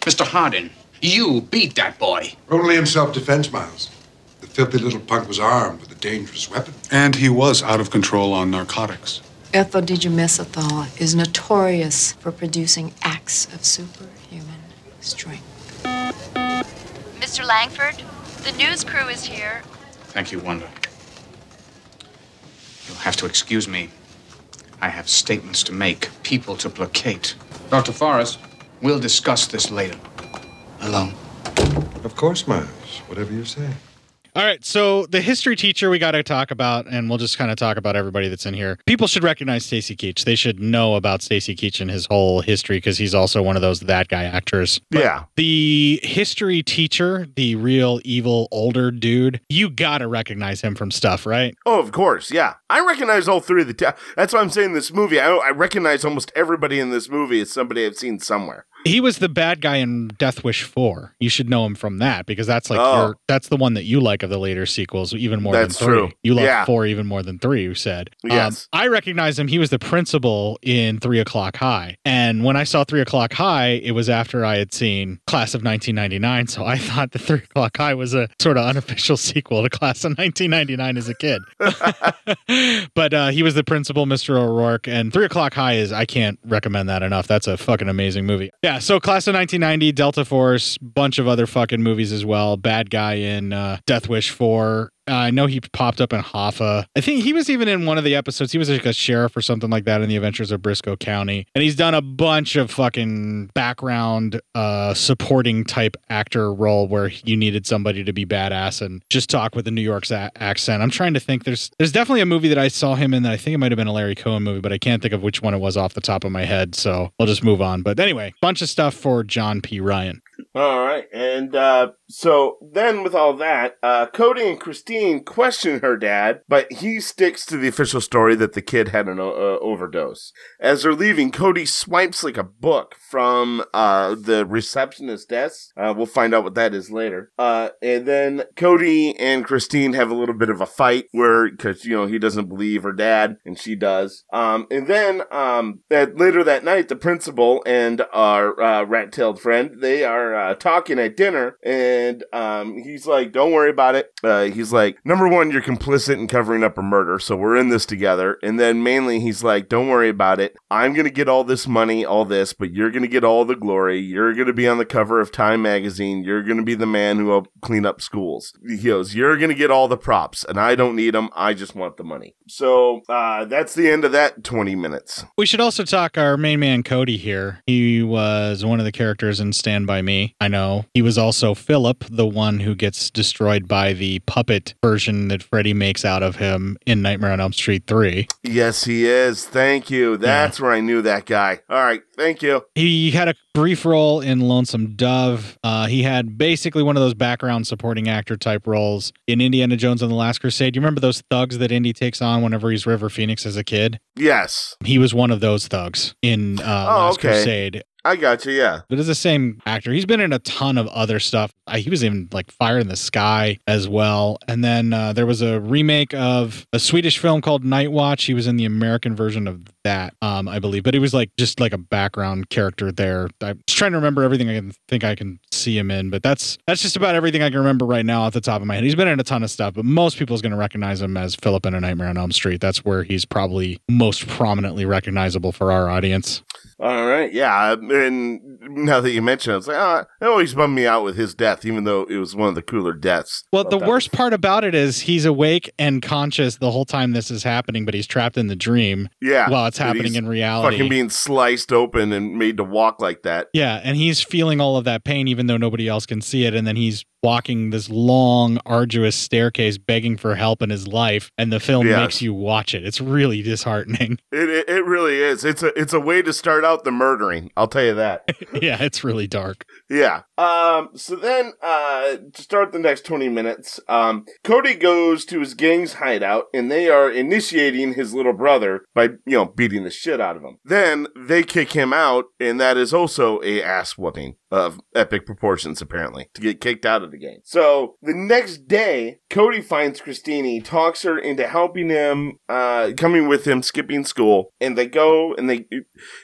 Mr. Hardin, you beat that boy. Only in self defense, Miles. The filthy little punk was armed with a dangerous weapon. And he was out of control on narcotics. Ethyl dimethyl is notorious for producing acts of superhuman strength. Mr. Langford, the news crew is here. Thank you, Wanda. You'll have to excuse me. I have statements to make, people to placate. Dr. Forrest, we'll discuss this later. Alone. Of course, Miles. Whatever you say. All right, so the history teacher we got to talk about, and we'll just kind of talk about everybody that's in here. People should recognize Stacy Keach. They should know about Stacy Keach and his whole history because he's also one of those that guy actors. But Yeah. The history teacher, the real evil older dude, you got to recognize him from stuff, right? Oh, of course, yeah. I recognize all three of the. Ta- That's why I'm saying this movie. I, I recognize almost everybody in this movie as somebody I've seen somewhere. He was the bad guy in Death Wish 4. You should know him from that because that's like Oh. your that's the one that you like of the later sequels even more That's than 3. true. You love Yeah. 4 even more than 3, you said. Um, Yes. I recognize him. He was the principal in 3 o'clock high. And when I saw 3 o'clock high, it was after I had seen Class of 1999, so I thought the 3 o'clock high was a sort of unofficial sequel to Class of 1999 as a kid. but uh, he was the principal, Mr. O'Rourke, and Three O'clock High is I can't recommend that enough. That's a fucking amazing movie. Yeah, so Class of 1990, Delta Force, bunch of other fucking movies as well. Bad guy in uh, Death Wish 4. Uh, I know he popped up in Hoffa. I think he was even in one of the episodes. He was like a sheriff or something like that in the Adventures of Brisco County. And he's done a bunch of fucking background uh, supporting type actor role where you needed somebody to be badass and just talk with a New York a- accent. I'm trying to think. There's there's definitely a movie that I saw him in that I think it might have been a Larry Cohen movie, but I can't think of which one it was off the top of my head. So I'll just move on. But anyway, bunch of stuff for John P. Ryan. All right, and uh, so then with all that, uh, Cody and Christine question her dad, but he sticks to the official story that the kid had an uh, overdose. As they're leaving, Cody swipes like a book from uh, the receptionist's desk. Uh, we'll find out what that is later. Uh, and then Cody and Christine have a little bit of a fight where, because you know he doesn't believe her dad and she does. Um, and then um, that later that night, the principal and our rat-tailed friend they are uh, talking at dinner, and um, he's like, "Don't worry about it." Uh, he's like, "Number one, you're complicit in covering up a murder, so we're in this together." And then mainly, he's like, "Don't worry about it. I'm gonna get all this money, all this, but you're gonna get all the glory. You're gonna be on the cover of Time magazine. You're gonna be the man who will clean up schools." He goes, "You're gonna get all the props, and I don't need them. I just want the money." So uh, that's the end of that 20 minutes. We should also talk our main man Cody here. He was one of the characters in Stand By Me. I know. He was also Philip, the one who gets destroyed by the puppet version that Freddy makes out of him in Nightmare on Elm Street 3. Yes, he is. Thank you. That's where I knew that guy. All right. Thank you. He had a brief role in Lonesome Dove. Uh, he had basically one of those background supporting actor type roles in Indiana Jones and the Last Crusade. You remember those thugs that Indy takes on whenever he's River Phoenix as a kid? Yes. He was one of those thugs in uh, Oh, Last okay. Crusade. I got you. Yeah. But it's the same actor. He's been in a ton of other stuff. Uh, he was in like Fire in the Sky as well. And then uh, there was a remake of a Swedish film called Night Watch. He was in the American version of that, um, I believe. But he was like just like a background character there. I'm just trying to remember everything I can think I can see him in. But that's that's just about everything I can remember right now off the top of my head. He's been in a ton of stuff, but most people's going to recognize him as Philip in A Nightmare on Elm Street. That's where he's probably most prominently recognizable for our audience. All right. Yeah. And now that you mention it, it's like, oh, it always bummed me out with his death, even though it was one of the cooler deaths. Well, the worst part about it is he's awake and conscious the whole time this is happening, but he's trapped in the dream. Yeah. While it's happening in reality. Fucking being sliced open and made to walk like that. yeah, and he's feeling all of that pain even though nobody else can see it. And then he's walking this long, arduous staircase begging for help in his life. And the film Yes. makes you watch it. It's really disheartening. It, it it really is. It's a it's a way to start out the murdering. I'll tell you that. yeah, it's really dark. Yeah. Um. So then, uh, to start the next twenty minutes, um, Cody goes to his gang's hideout, and they are initiating his little brother by you know beating the shit out of him. Then they kick him out, and that is also a ass whooping of epic proportions, apparently, to get kicked out of the game. So the next day, Cody finds Christine. Talks her into helping him, uh, coming with him, skipping school, and they go and they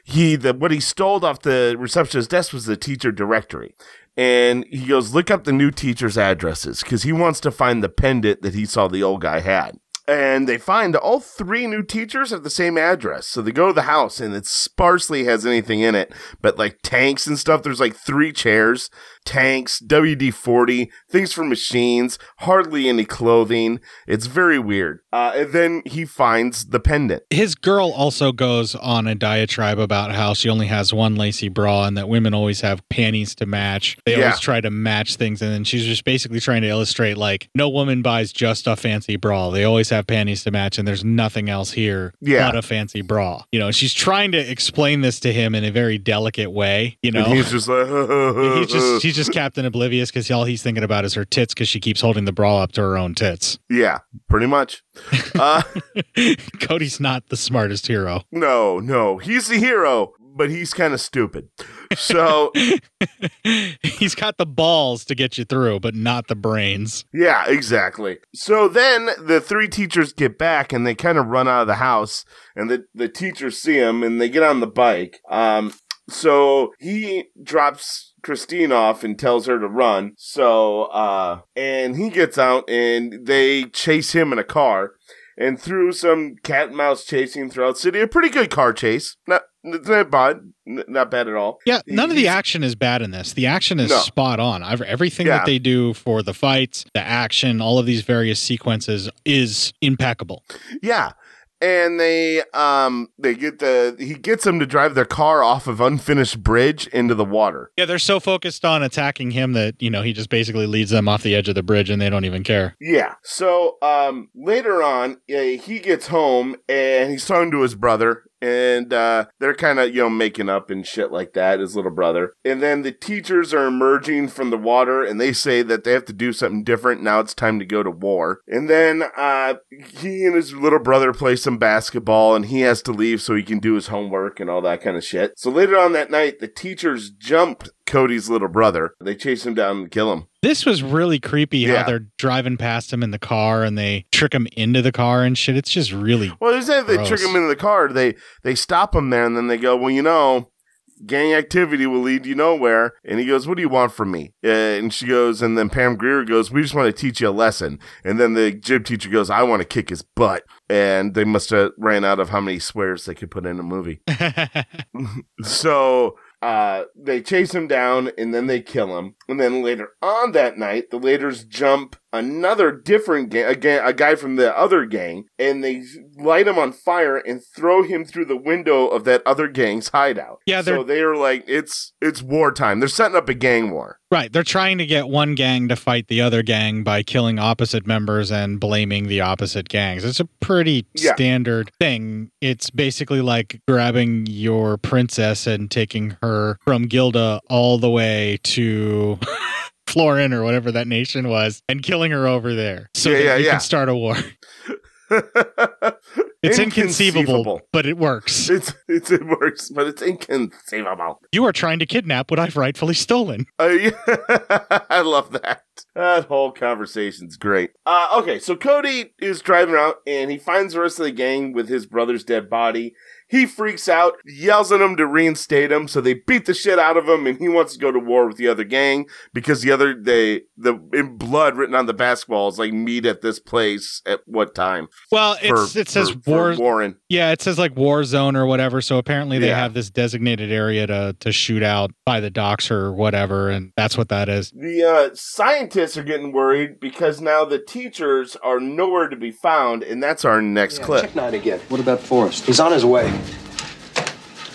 he the what he stole off the receptionist's desk was the teacher directory. And he goes, look up the new teacher's addresses because he wants to find the pendant that he saw the old guy had. And they find that all three new teachers have the same address. So they go to the house and it sparsely has anything in it, but like tanks and stuff. There's like three chairs, tanks, WD 40, things for machines, hardly any clothing. It's very weird. Uh, and then he finds the pendant. His girl also goes on a diatribe about how she only has one lacy bra and that women always have panties to match. They Yeah. always try to match things. And then she's just basically trying to illustrate like, no woman buys just a fancy bra. They always have panties to match, and there's nothing else here Yeah. but a fancy bra. You know, she's trying to explain this to him in a very delicate way. You know, And he's just like, he's just he's just Captain Oblivious because all he's thinking about is her tits because she keeps holding the bra up to her own tits. yeah, pretty much. Uh, Cody's not the smartest hero. no, no, he's the hero, but he's kind of stupid. So He's got the balls to get you through, but not the brains. Yeah, exactly. So then the three teachers get back and they kind of run out of the house and the, the teachers see him and they get on the bike. Um, so he drops Christine off and tells her to run. So, uh, and he gets out and they chase him in a car. And through some cat and mouse chasing throughout the city, a pretty good car chase. Not, not bad, not bad at all. Yeah, none of the action is bad in this. The action is No. spot on. I've- Everything Yeah. that they do for the fights, the action, all of these various sequences is impeccable. Yeah. And they um they get the he gets them to drive their car off of unfinished bridge into the water. Yeah, they're so focused on attacking him that, you know, he just basically leads them off the edge of the bridge and they don't even care. Yeah. So um later on uh, he gets home and he's talking to his brother and uh they're kind of you know making up and shit like that his little brother. And then the teachers are emerging from the water and they say that they have to do something different. Now it's time to go to war. And then uh he and his little brother play some basketball and he has to leave so he can do his homework and all that kind of shit. So later on that night the teachers jump Cody's little brother. They chase him down and kill him. This was really creepy Yeah. how they're driving past him in the car and they trick him into the car and shit. It's just really Well, they say they trick him into the car. They they stop him there, and then they go, "Well, you know, gang activity will lead you nowhere." And he goes, "What do you want from me?" Uh, and she goes, and then Pam Grier goes, "We just want to teach you a lesson." And then the gym teacher goes, "I want to kick his butt." And they must have ran out of how many swears they could put in a movie. so uh, they chase him down and then they kill him. And then later on that night, the Laters jump another different gang, a, gang, a guy from the other gang, and they light him on fire and throw him through the window of that other gang's hideout. Yeah, so they are like, it's it's wartime. They're setting up a gang war. Right. They're trying to get one gang to fight the other gang by killing opposite members and blaming the opposite gangs. It's a pretty Yeah. standard thing. It's basically like grabbing your princess and taking her from Guilder all the way to Florin or whatever that nation was and killing her over there. So Yeah, that yeah, you can start a war. It's inconceivable, Inconceivable. but it works. It's, it's it works, but it's inconceivable. You are trying to kidnap what I've rightfully stolen. Uh, yeah, I love that. That whole conversation's great. Uh, okay, so Cody is driving out and he finds the rest of the gang with his brother's dead body. He freaks out, yells at them to reinstate him, so they beat the shit out of him, and he wants to go to war with the other gang because the other they the in blood written on the basketball is like meet at this place at what time? Well, For- it's, it says for- for war. Warren. Yeah, it says like war zone or whatever. So apparently they Yeah. have this designated area to to shoot out by the docks or whatever, and that's what that is. The uh, scientists are getting worried because now the teachers are nowhere to be found, and that's our next clip. Check nine again. What about Forrest? He's on his way.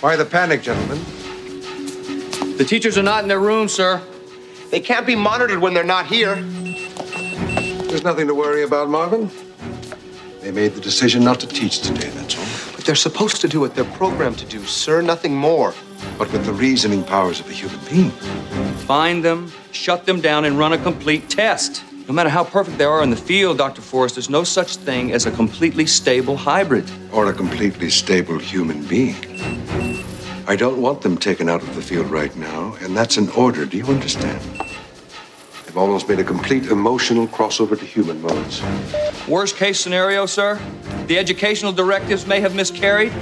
Why the panic, gentlemen? The teachers are not in their room, sir. They can't be monitored when they're not here. There's nothing to worry about, Marvin. They made the decision not to teach today, that's all. But they're supposed to do what they're programmed to do, sir. Nothing more. But with the reasoning powers of a human being. Find them, shut them down, and run a complete test. No matter how perfect they are in the field, Dr. Forrest, there's no such thing as a completely stable hybrid. Or a completely stable human being. I don't want them taken out of the field right now, and that's an order. Do you understand? They've almost made a complete emotional crossover to human modes. Worst case scenario, sir, the educational directives may have miscarried.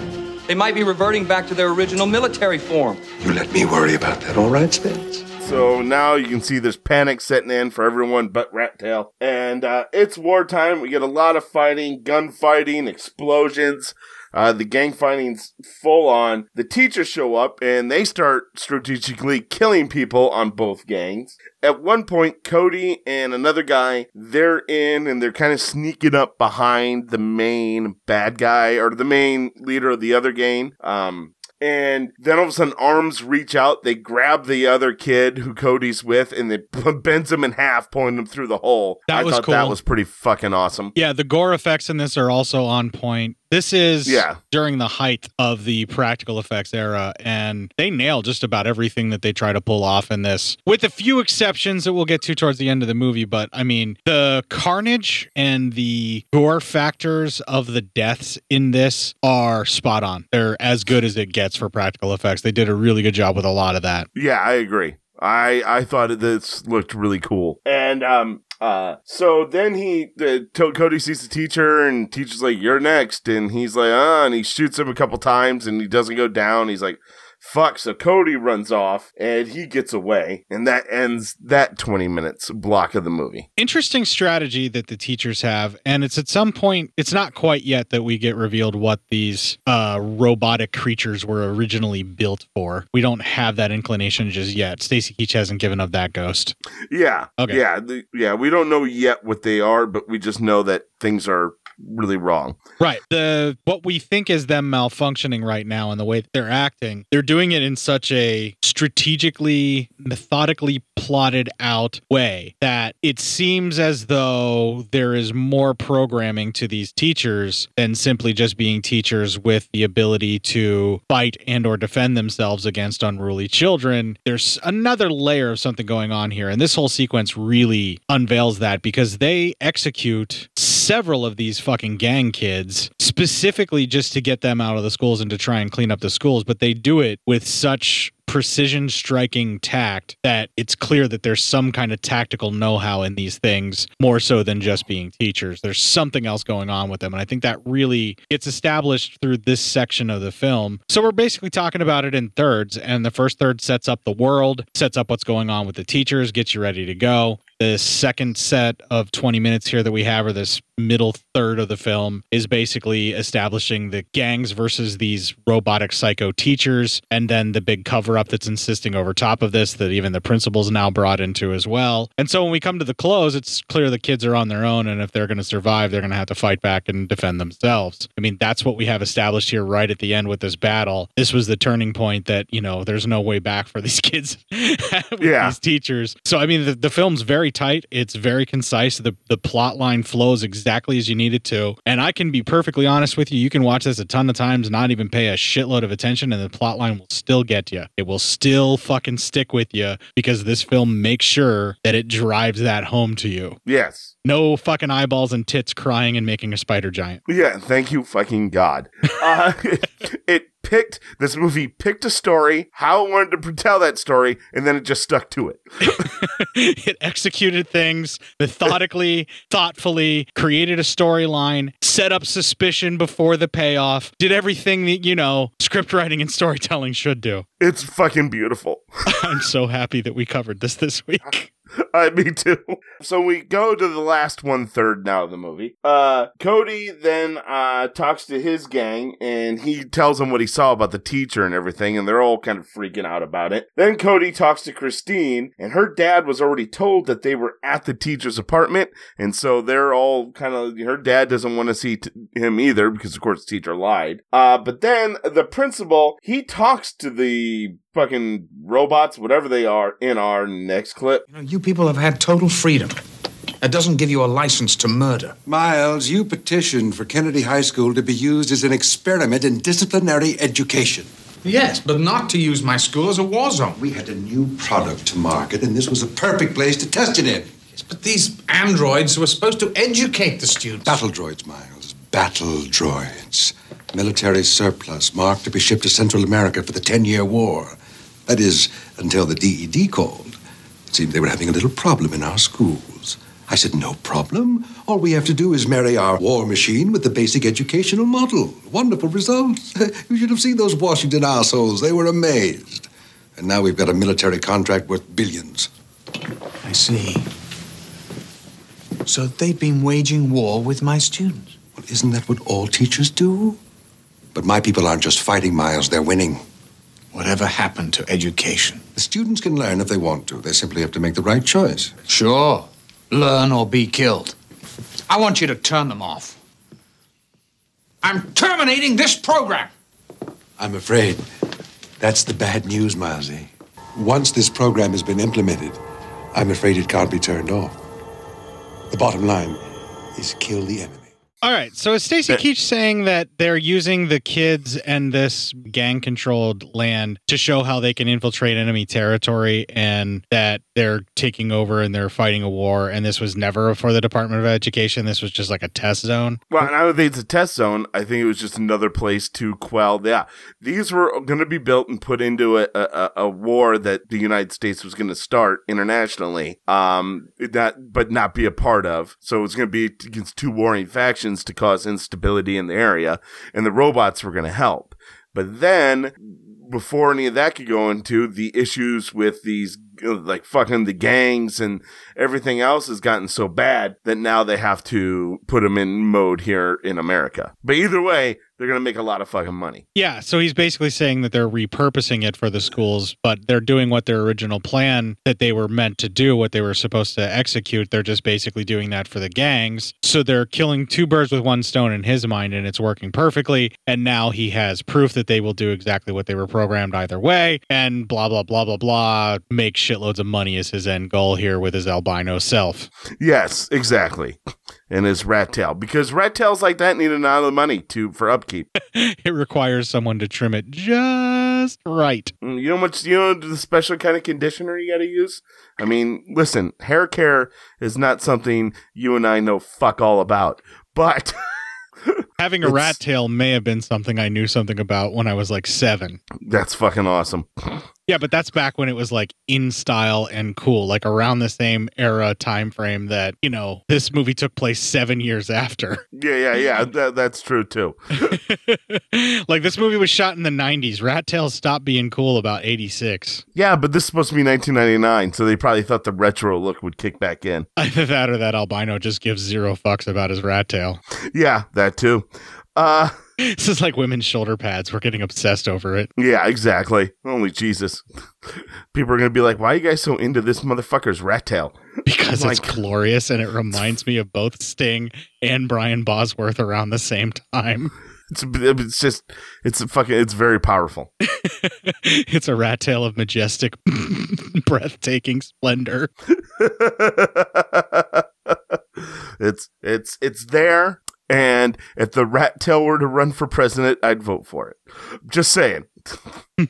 They might be reverting back to their original military form. You let me worry about that, all right, Spence? So now you can see there's panic setting in for everyone but Rat Tail. And uh, it's wartime. We get a lot of fighting, gunfighting, explosions. Uh, the gang fighting's full on. The teachers show up and they start strategically killing people on both gangs. At one point, Cody and another guy, they're in and they're kind of sneaking up behind the main bad guy or the main leader of the other gang. Um, and then all of a sudden arms reach out. They grab the other kid who cody's with and they bends him in half pulling him through the hole. That i was thought that was pretty fucking awesome. Yeah, the gore effects in this are also on point. This is Yeah. during the height of the practical effects era, and they nail just about everything that they try to pull off in this, with a few exceptions that we'll get to towards the end of the movie. But I mean, the carnage and the gore factors of the deaths in this are spot on. They're as good as it gets for practical effects. They did a really good job with a lot of that. Yeah, I agree. I I thought this looked really cool. And um uh so then he the Cody sees the teacher and teacher's like you're next and he's like ah and he shoots him a couple times and he doesn't go down. He's like fuck so Cody runs off and he gets away and that ends that 20 minutes block of the movie. interesting strategy that the teachers have and it's at some point it's not quite yet that we get revealed what these uh robotic creatures were originally built for we don't have that inclination just yet stacy keach hasn't given up that ghost Yeah. Okay. Yeah, the, yeah, we don't know yet what they are but we just know that things are really wrong. right the what we think is them malfunctioning right now and the way they're acting they're doing it in such a strategically methodically plotted out way that it seems as though there is more programming to these teachers than simply just being teachers with the ability to fight and or defend themselves against unruly children there's another layer of something going on here and this whole sequence really unveils that because they execute several of these fucking gang kids specifically just to get them out of the schools and to try and clean up the schools but they do it with such precision striking tact that it's clear that there's some kind of tactical know-how in these things more so than just being teachers. There's something else going on with them and i think that really gets established through this section of the film. So we're basically talking about it in thirds and the first third sets up the world sets up what's going on with the teachers gets you ready to go the second set of 20 minutes here that we have, or this middle third of the film, is basically establishing the gangs versus these robotic psycho teachers, and then the big cover up that's insisting over top of this that even the principal's now brought into as well. And so when we come to the close, it's clear the kids are on their own, and if they're going to survive, they're going to have to fight back and defend themselves. I mean, that's what we have established here right at the end with this battle. This was the turning point that, you know, there's no way back for these kids Yeah. these teachers. So I mean the, the film's very tight, it's very concise. The the plot line flows exactly as you need it to. And I can be perfectly honest with you, you can watch this a ton of times, not even pay a shitload of attention, and the plot line will still get you. It will still fucking stick with you because this film makes sure that it drives that home to you. Yes. No fucking eyeballs and tits crying and making a spider giant. Yeah, thank you, fucking God. Uh, it picked this movie picked a story, how it wanted to tell that story, and then it just stuck to it. it executed things methodically, thoughtfully, created a storyline, set up suspicion before the payoff, did everything that, you know, script writing and storytelling should do. It's fucking beautiful. I'm so happy that we covered this this week. Uh, me too. So we go to the last one third now of the movie. Uh, Cody then uh, talks to his gang and he tells them what he saw about the teacher and everything, and they're all kind of freaking out about it. Then Cody talks to Christine, and her dad was already told that they were at the teacher's apartment, and so they're all kind of. Her dad doesn't want to see t- him either because, of course, the teacher lied. Uh, but then the principal he talks to the fucking robots, whatever they are, in our next clip. You know, you people have had total freedom. That doesn't give you a license to murder. Miles, you petitioned for Kennedy High School to be used as an experiment in disciplinary education. Yes, but not to use my school as a war zone. We had a new product to market, and this was a perfect place to test it in. Yes, But these androids were supposed to educate the students. Battle droids, Miles. Battle droids. Military surplus marked to be shipped to Central America for the 10 year war. That is, until the DED called. It seemed they were having a little problem in our schools. I said, no problem. All we have to do is marry our war machine with the basic educational model. Wonderful results. you should have seen those Washington assholes. They were amazed. And now we've got a military contract worth billions. I see. So they've been waging war with my students. Well, isn't that what all teachers do? But my people aren't just fighting, Miles, they're winning. Whatever happened to education? The students can learn if they want to. They simply have to make the right choice. Sure. Learn or be killed. I want you to turn them off. I'm terminating this program. I'm afraid that's the bad news, Milesy. Once this program has been implemented, I'm afraid it can't be turned off. The bottom line is kill the enemy. All right. So is Stacy Keach saying that they're using the kids and this gang controlled land to show how they can infiltrate enemy territory and that they're taking over and they're fighting a war and this was never for the Department of Education. This was just like a test zone. Well, and I don't think it's a test zone. I think it was just another place to quell. Yeah, these were going to be built and put into a, a, a war that the United States was going to start internationally, um, that but not be a part of. So it's going to be against two warring factions to cause instability in the area, and the robots were going to help. But then, before any of that could go into the issues with these like fucking the gangs and everything else has gotten so bad that now they have to put them in mode here in America. But either way, they're going to make a lot of fucking money. Yeah, so he's basically saying that they're repurposing it for the schools, but they're doing what their original plan that they were meant to do, what they were supposed to execute. They're just basically doing that for the gangs. So they're killing two birds with one stone in his mind, and it's working perfectly. And now he has proof that they will do exactly what they were programmed either way, and blah, blah, blah, blah, blah. Make shitloads of money is his end goal here with his albino self. Yes, exactly. And his rat tail. Because rat tails like that need a lot of money to for upkeep. it requires someone to trim it just right. Mm, You know much you know the special kind of conditioner you gotta use? I mean, listen, hair care is not something you and I know fuck all about. But Having a It's- rat tail may have been something I knew something about when I was like seven. that's fucking awesome. Yeah, but that's back when it was like in style and cool, like around the same era time frame that, you know, this movie took place seven years after. Yeah, yeah, yeah. That, that's true too. like this movie was shot in the 90s. Rat Tails stopped being cool about 86. Yeah, but this is supposed to be 1999, so they probably thought the retro look would kick back in. Either that or that albino just gives zero fucks about his rat tail. Yeah, that too. Uh This is like women's shoulder pads. We're getting obsessed over it. yeah, exactly. Holy Jesus. People are gonna be like, why are you guys so into this motherfucker's rat tail? Because I'm it's like, glorious and it reminds me of both Sting and Brian Bosworth around the same time. it's it's just it's fucking it's very powerful. it's a rat tail of majestic, breathtaking splendor. it's it's it's there and if the rat tail were to run for president i'd vote for it. Just saying.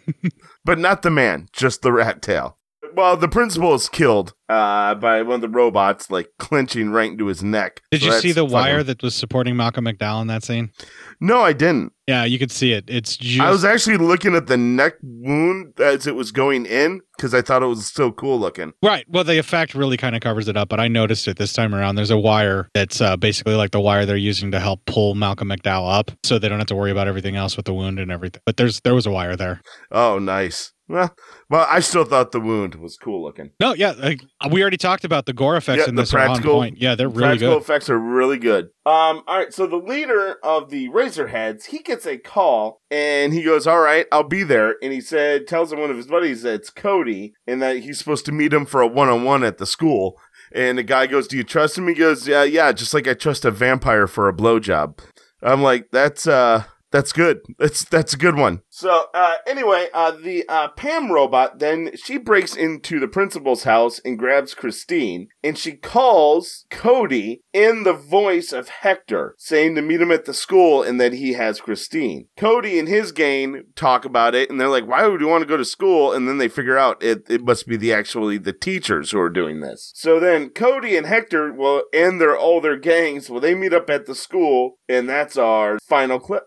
But not the man just the rat tail well the principal is killed uh, by one of the robots like clenching right into his neck Did So you see the fucking- wire that was supporting Malcolm McDowell in that scene? no i didn't Yeah, you could see it. It's just i was actually looking at the neck wound as it was going in because i thought it was still cool looking Right. Well, the effect really kind of covers it up, but I noticed it this time around. There's a wire that's uh, basically like the wire they're using to help pull Malcolm McDowell up, so they don't have to worry about everything else with the wound and everything. But there's there was a wire there. oh nice well well i still thought the wound was cool looking No, yeah, like, we already talked about the gore effects Yeah, in the this on practical- point. Yeah, they're really practical good. effects are really good. Um, all right, so the leader of the Razorheads, he gets a call and he goes, "All right, I'll be there." And he said, tells him one of his buddies that it's Cody and that he's supposed to meet him for a one-on-one at the school. And the guy goes, "Do you trust him?" He goes, "Yeah, yeah, just like I trust a vampire for a blowjob." I'm like, "That's uh." That's good. That's that's a good one. So uh, anyway, uh, the uh, Pam robot then she breaks into the principal's house and grabs Christine, and she calls Cody in the voice of Hector, saying to meet him at the school and that he has Christine. Cody and his gang talk about it, and they're like, "Why would you want to go to school?" And then they figure out it, it must be the actually the teachers who are doing this. So then Cody and Hector, well, and their all their gangs, well, they meet up at the school, and that's our final clip.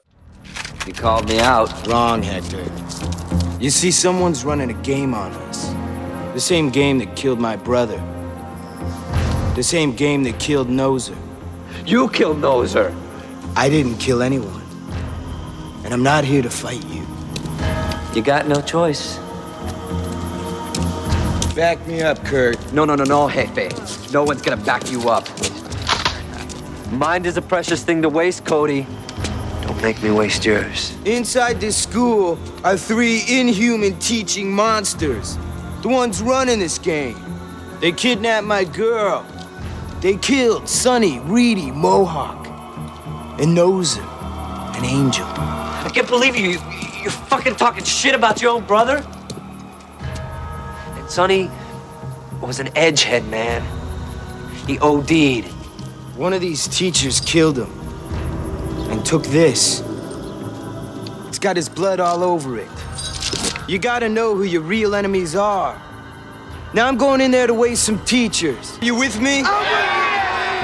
You called me out. Wrong, Hector. You see, someone's running a game on us. The same game that killed my brother. The same game that killed Noser. You killed Noser. I didn't kill anyone. And I'm not here to fight you. You got no choice. Back me up, Kurt. No, no, no, no, Jefe. No one's gonna back you up. Mind is a precious thing to waste, Cody. Don't make me waste yours. Inside this school are three inhuman teaching monsters. The ones running this game. They kidnapped my girl. They killed Sonny, Reedy, Mohawk, and Noser, an angel. I can't believe you. You're fucking talking shit about your own brother? And Sonny was an edgehead, man. He OD'd. One of these teachers killed him and took this. It's got his blood all over it. You gotta know who your real enemies are. Now I'm going in there to waste some teachers. You with me?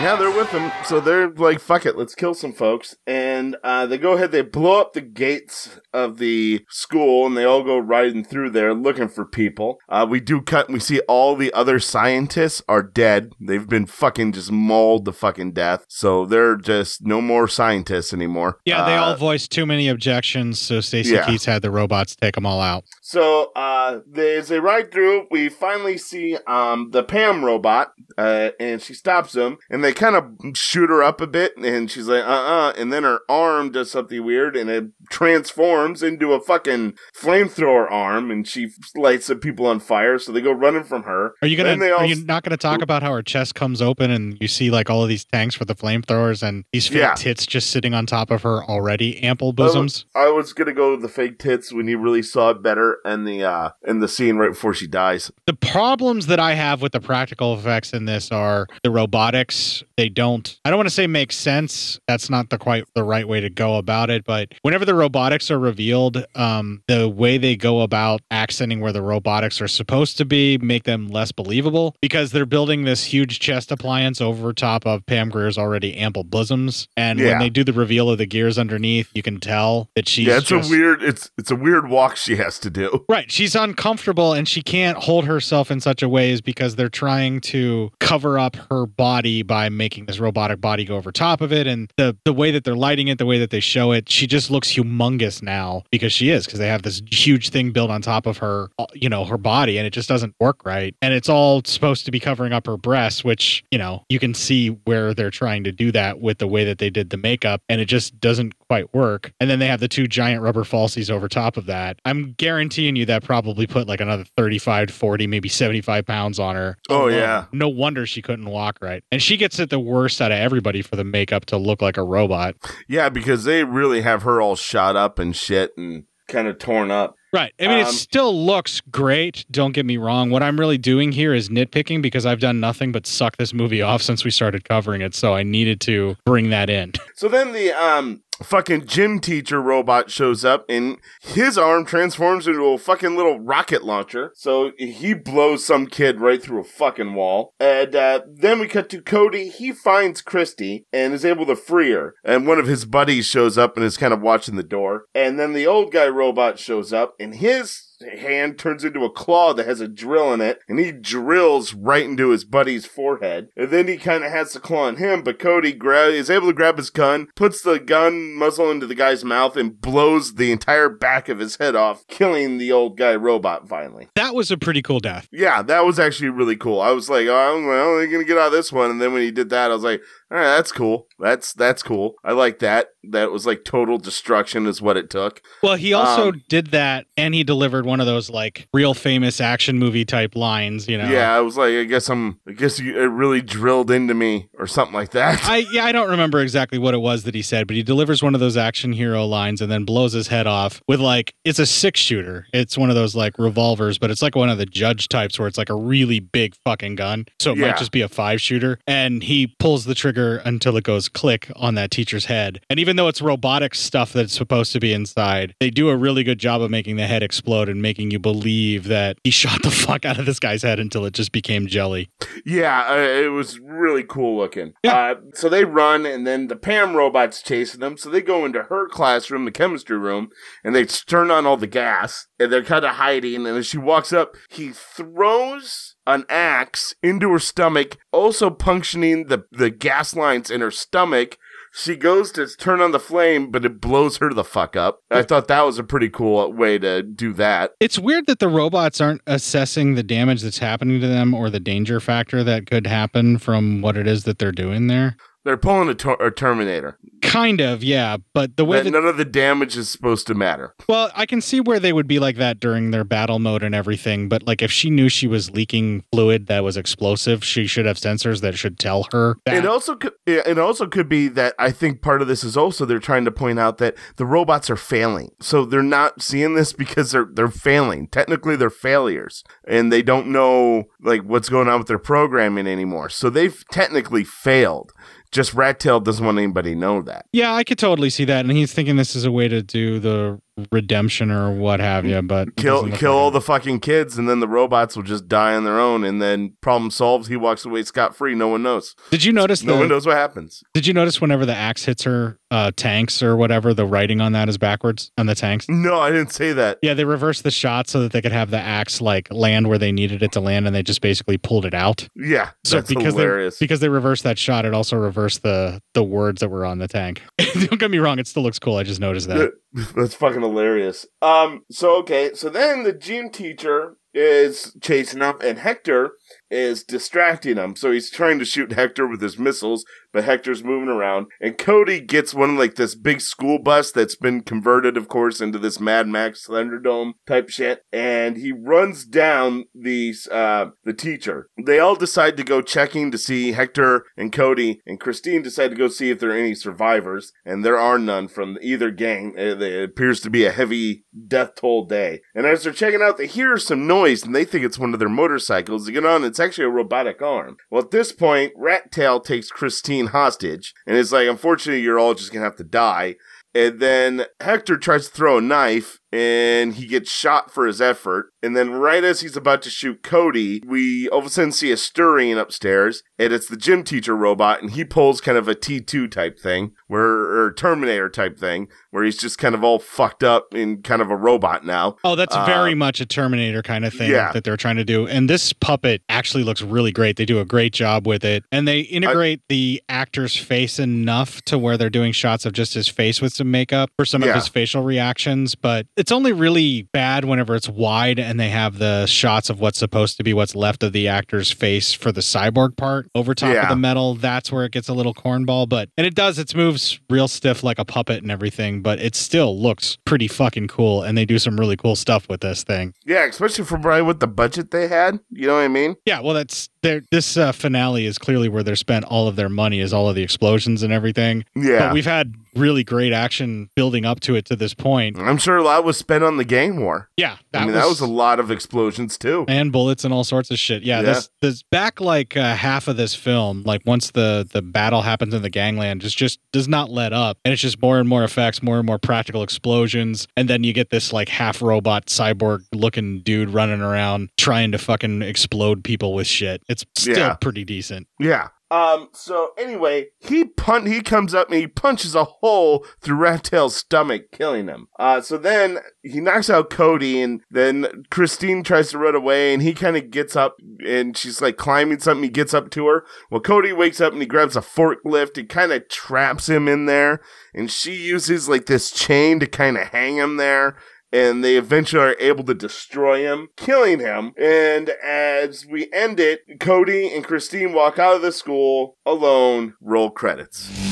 They're with them, So they're like, fuck it, let's kill some folks. And uh, they go ahead, they blow up the gates of the school, and they all go riding through there looking for people. Uh, we do cut, and we see all the other scientists are dead. They've been fucking just mauled to fucking death. So they're just no more scientists anymore. Yeah, they Uh, all voiced too many objections, so Stacy Yeah. Keach had the robots take them all out. So uh, they, as they ride through, we finally see um, the Pam robot, uh, and she stops them, and they kind of shoot her up a bit, and she's like, uh uh and then her arm does something weird, and it transforms into a fucking flamethrower arm, and she lights some people on fire, so they go running from her. Are you gonna? All Are you not gonna talk about how her chest comes open and you see like all of these tanks for the flamethrowers and these fake Yeah. tits just sitting on top of her already ample I bosoms? was, I was gonna go with the fake tits when you really saw it better, and the uh, in the scene right before she dies. The problems that I have with the practical effects in this are the robotics. They don't. I don't want to say make sense. That's not the quite the right way to go about it. But whenever the robotics are revealed, um, the way they go about accenting where the robotics are supposed to be make them less believable because they're building this huge chest appliance over top of Pam Grier's already ample bosoms. And Yeah. when they do the reveal of the gears underneath, you can tell that she's yeah, it's just- a weird. It's it's a weird walk she has to do. Right. She's uncomfortable and she can't hold herself in such a way is because they're trying to cover up her body by making this robotic body go over top of it. And the, the way that they're lighting it, the way that they show it, she just looks humongous now because she is, because they have this huge thing built on top of her, uh, you know, her body and it just doesn't work right. And it's all supposed to be covering up her breasts, which, you know, you can see where they're trying to do that with the way that they did the makeup and it just doesn't quite work. And then they have the two giant rubber falsies over top of that. I'm guaranteeing you that probably put like another 35 40, maybe 75 pounds on her. Oh, alone. yeah. No wonder she couldn't walk right. And she gets it the worst out of everybody for the makeup to look like a robot. Yeah, because they really have her all shot up and shit and kind of torn up. Right. I mean, it Um, still looks great. Don't get me wrong. What I'm really doing here is nitpicking because I've done nothing but suck this movie off since we started covering it. So I needed to bring that in. So then the um fucking gym teacher robot shows up and his arm transforms into a fucking little rocket launcher. So he blows some kid right through a fucking wall. And uh, then we cut to Cody. He finds Christy and is able to free her. And one of his buddies shows up and is kind of watching the door. And then the old guy robot shows up and his hand turns into a claw that has a drill in it, and he drills right into his buddy's forehead. And then he kind of has the claw on him, but Cody gra- is able to grab his gun, puts the gun muzzle into the guy's mouth, and blows the entire back of his head off, killing the old guy robot finally. That was a pretty cool death. Yeah, that was actually really cool. I was like, oh, well, they're gonna get out of this one. And then when he did that, I was like, all right, that's cool. That's that's cool. I like that. That was like total destruction is what it took. Well, he also Um, did that and he delivered one of those like real famous action movie type lines, you know. Yeah, I was like, I guess I'm, I guess you, it really drilled into me or something like that. I yeah, I don't remember exactly what it was that he said, but he delivers one of those action hero lines and then blows his head off with like it's a six shooter. It's one of those like revolvers, but it's like one of the judge types where it's like a really big fucking gun. So it Yeah. might just be a five shooter. And he pulls the trigger until it goes click on that teacher's head. And even though it's robotic stuff that's supposed to be inside, they do a really good job of making the head explode and making you believe that he shot the fuck out of this guy's head until it just became jelly. Yeah, uh, it was really cool looking. Uh, so they run, and then the Pam robot's chasing them. So they go into her classroom, the chemistry room, and they turn on all the gas, and they're kind of hiding. And as she walks up, he throws an axe into her stomach, also puncturing the, the gas lines in her stomach. she goes to turn on the flame, but it blows her the fuck up. I thought that was a pretty cool way to do that. It's weird that the robots aren't assessing the damage that's happening to them or the danger factor that could happen from what it is that they're doing there. They're pulling a, tor- a Terminator. Kind of, yeah. But the way That that, none of the damage is supposed to matter. well, I can see where they would be like that during their battle mode and everything. But like, if she knew she was leaking fluid that was explosive, she should have sensors that should tell her that. It also could, it also could be that I think part of this is also they're trying to point out that the robots are failing. So they're not seeing this because they're they're failing. Technically they're failures and they don't know like what's going on with their programming anymore. So they've technically failed. Just Rat Tail doesn't want anybody to know that. Yeah, I could totally see that. And he's thinking this is a way to do the redemption or what have you. But Kill kill all the fucking kids and then the robots will just die on their own and then problem solved. He walks away scot free. No one knows. Did you notice? No the- one knows what happens. Did you notice whenever the axe hits her uh, tanks or whatever, the writing on that is backwards on the tanks? No, I didn't say that. Yeah, they reversed the shot so that they could have the axe like land where they needed it to land, and they just basically pulled it out. Yeah, So that's because hilarious. they because they reversed that shot, it also reversed the the words that were on the tank. Don't get me wrong, it still looks cool. I just noticed that. That's fucking hilarious. Um, so okay, so then the gym teacher is chasing him, and Hector is distracting him. So he's trying to shoot Hector with his missiles, but Hector's moving around. And Cody gets one like this big school bus that's been converted, of course, into this Mad Max Thunderdome type shit. And he runs down these uh the teacher. They all decide to go checking to see Hector and Cody, and Christine decide to go see if there are any survivors, and there are none from either gang. It, it appears to be a heavy death toll day. And as they're checking out, they hear some noise, and they think it's one of their motorcycles. They get on, it's actually a robotic arm. Well, at this point, Rat Tail takes Christine hostage, and it's like, unfortunately, you're all just gonna have to die. And then Hector tries to throw a knife and he gets shot for his effort. And then right as he's about to shoot Cody, we all of a sudden see a stirring upstairs and it's the gym teacher robot and he pulls kind of a T2 type thing where, or Terminator type thing where he's just kind of all fucked up and kind of a robot now. Oh, that's Uh, very much a Terminator kind of thing yeah. that they're trying to do. And this puppet actually looks really great. They do a great job with it. And they integrate the actor's face enough to where they're doing shots of just his face with some makeup for some Yeah. of his facial reactions. But it's only really bad whenever it's wide and they have the shots of what's supposed to be what's left of the actor's face for the cyborg part over top of the metal. That's where it gets a little cornball. But, and it does, its moves real stiff like a puppet and everything, but it still looks pretty fucking cool. And they do some really cool stuff with this thing. Yeah, especially for probably what the budget they had. You know what I mean? Yeah, well, that's there. This uh, finale is clearly where they're spent all of their money, is all of the explosions and everything. Yeah. but we've had really great action building up to it to this point. I'm sure a lot was spent on the gang war. Yeah, I mean, that was a lot of explosions too. and bullets and all sorts of shit. Yeah, Yeah. this this back like uh, half of this film, like once the the battle happens in the gangland, just just does not let up, and it's just more and more effects, more and more practical explosions, and then you get this like half robot cyborg looking dude running around trying to fucking explode people with shit. It's still Yeah. pretty decent. Yeah. Um. So anyway, he pun he comes up and he punches a hole through Rat Tail's stomach, killing him. Uh. So then he knocks out Cody, and then Christine tries to run away, and he kind of gets up, and she's like climbing something. He gets up to her. Well, Cody wakes up and he grabs a forklift. He kind of traps him in there, and she uses like this chain to kind of hang him there and they eventually are able to destroy him, killing him. And as we end it, Cody and Christine walk out of the school alone. Roll credits.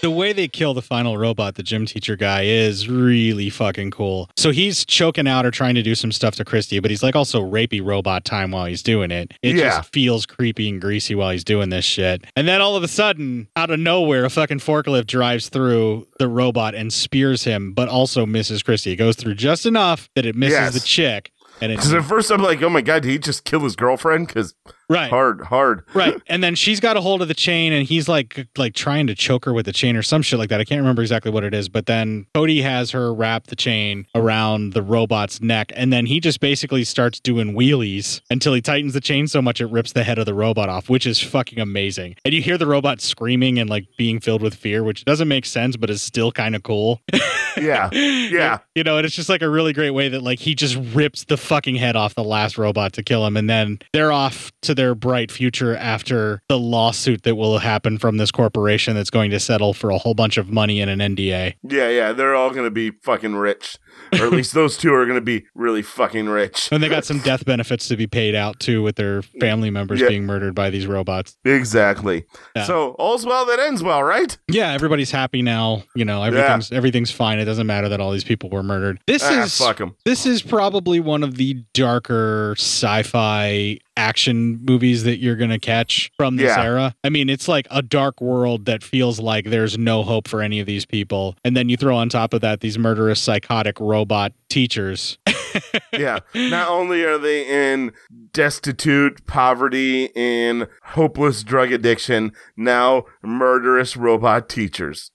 The way they kill the final robot, the gym teacher guy, is really fucking cool. So he's choking out or trying to do some stuff to Christy, but he's like also rapey robot time while he's doing it. It Yeah. just feels creepy and greasy while he's doing this shit. And then all of a sudden, out of nowhere, a fucking forklift drives through the robot and spears him, but also misses Christy. It goes through just enough that it misses Yes. the chick. And Because at first I'm like, oh my god, did he just kill his girlfriend? Because Right. hard, hard. right and then she's got a hold of the chain and he's like like trying to choke her with the chain or some shit like that i can't remember exactly what it is but then cody has her wrap the chain around the robot's neck and then he just basically starts doing wheelies until he tightens the chain so much it rips the head of the robot off which is fucking amazing and you hear the robot screaming and like being filled with fear which doesn't make sense but is still kind of cool Yeah. Yeah. You know, and it's just like a really great way that like he just rips the fucking head off the last robot to kill him, and then they're off to their bright future after the lawsuit that will happen from this corporation that's going to settle for a whole bunch of money in an NDA. Yeah, yeah, they're all gonna be fucking rich, or at least those two are gonna be really fucking rich. And they got some death benefits to be paid out too with their family members Yeah. being murdered by these robots. Exactly. Yeah. So all's well that ends well, right? Yeah, everybody's happy now. You know, everything's everything's fine. It doesn't matter that all these people were murdered. This Ah, is fuck 'em. This is probably one of the darker sci-fi action movies that you're gonna catch from this Yeah. era. I mean, it's like a dark world that feels like there's no hope for any of these people, and then you throw on top of that these murderous, psychotic robot teachers. yeah. Not only are they in destitute, poverty, and hopeless drug addiction, now murderous robot teachers.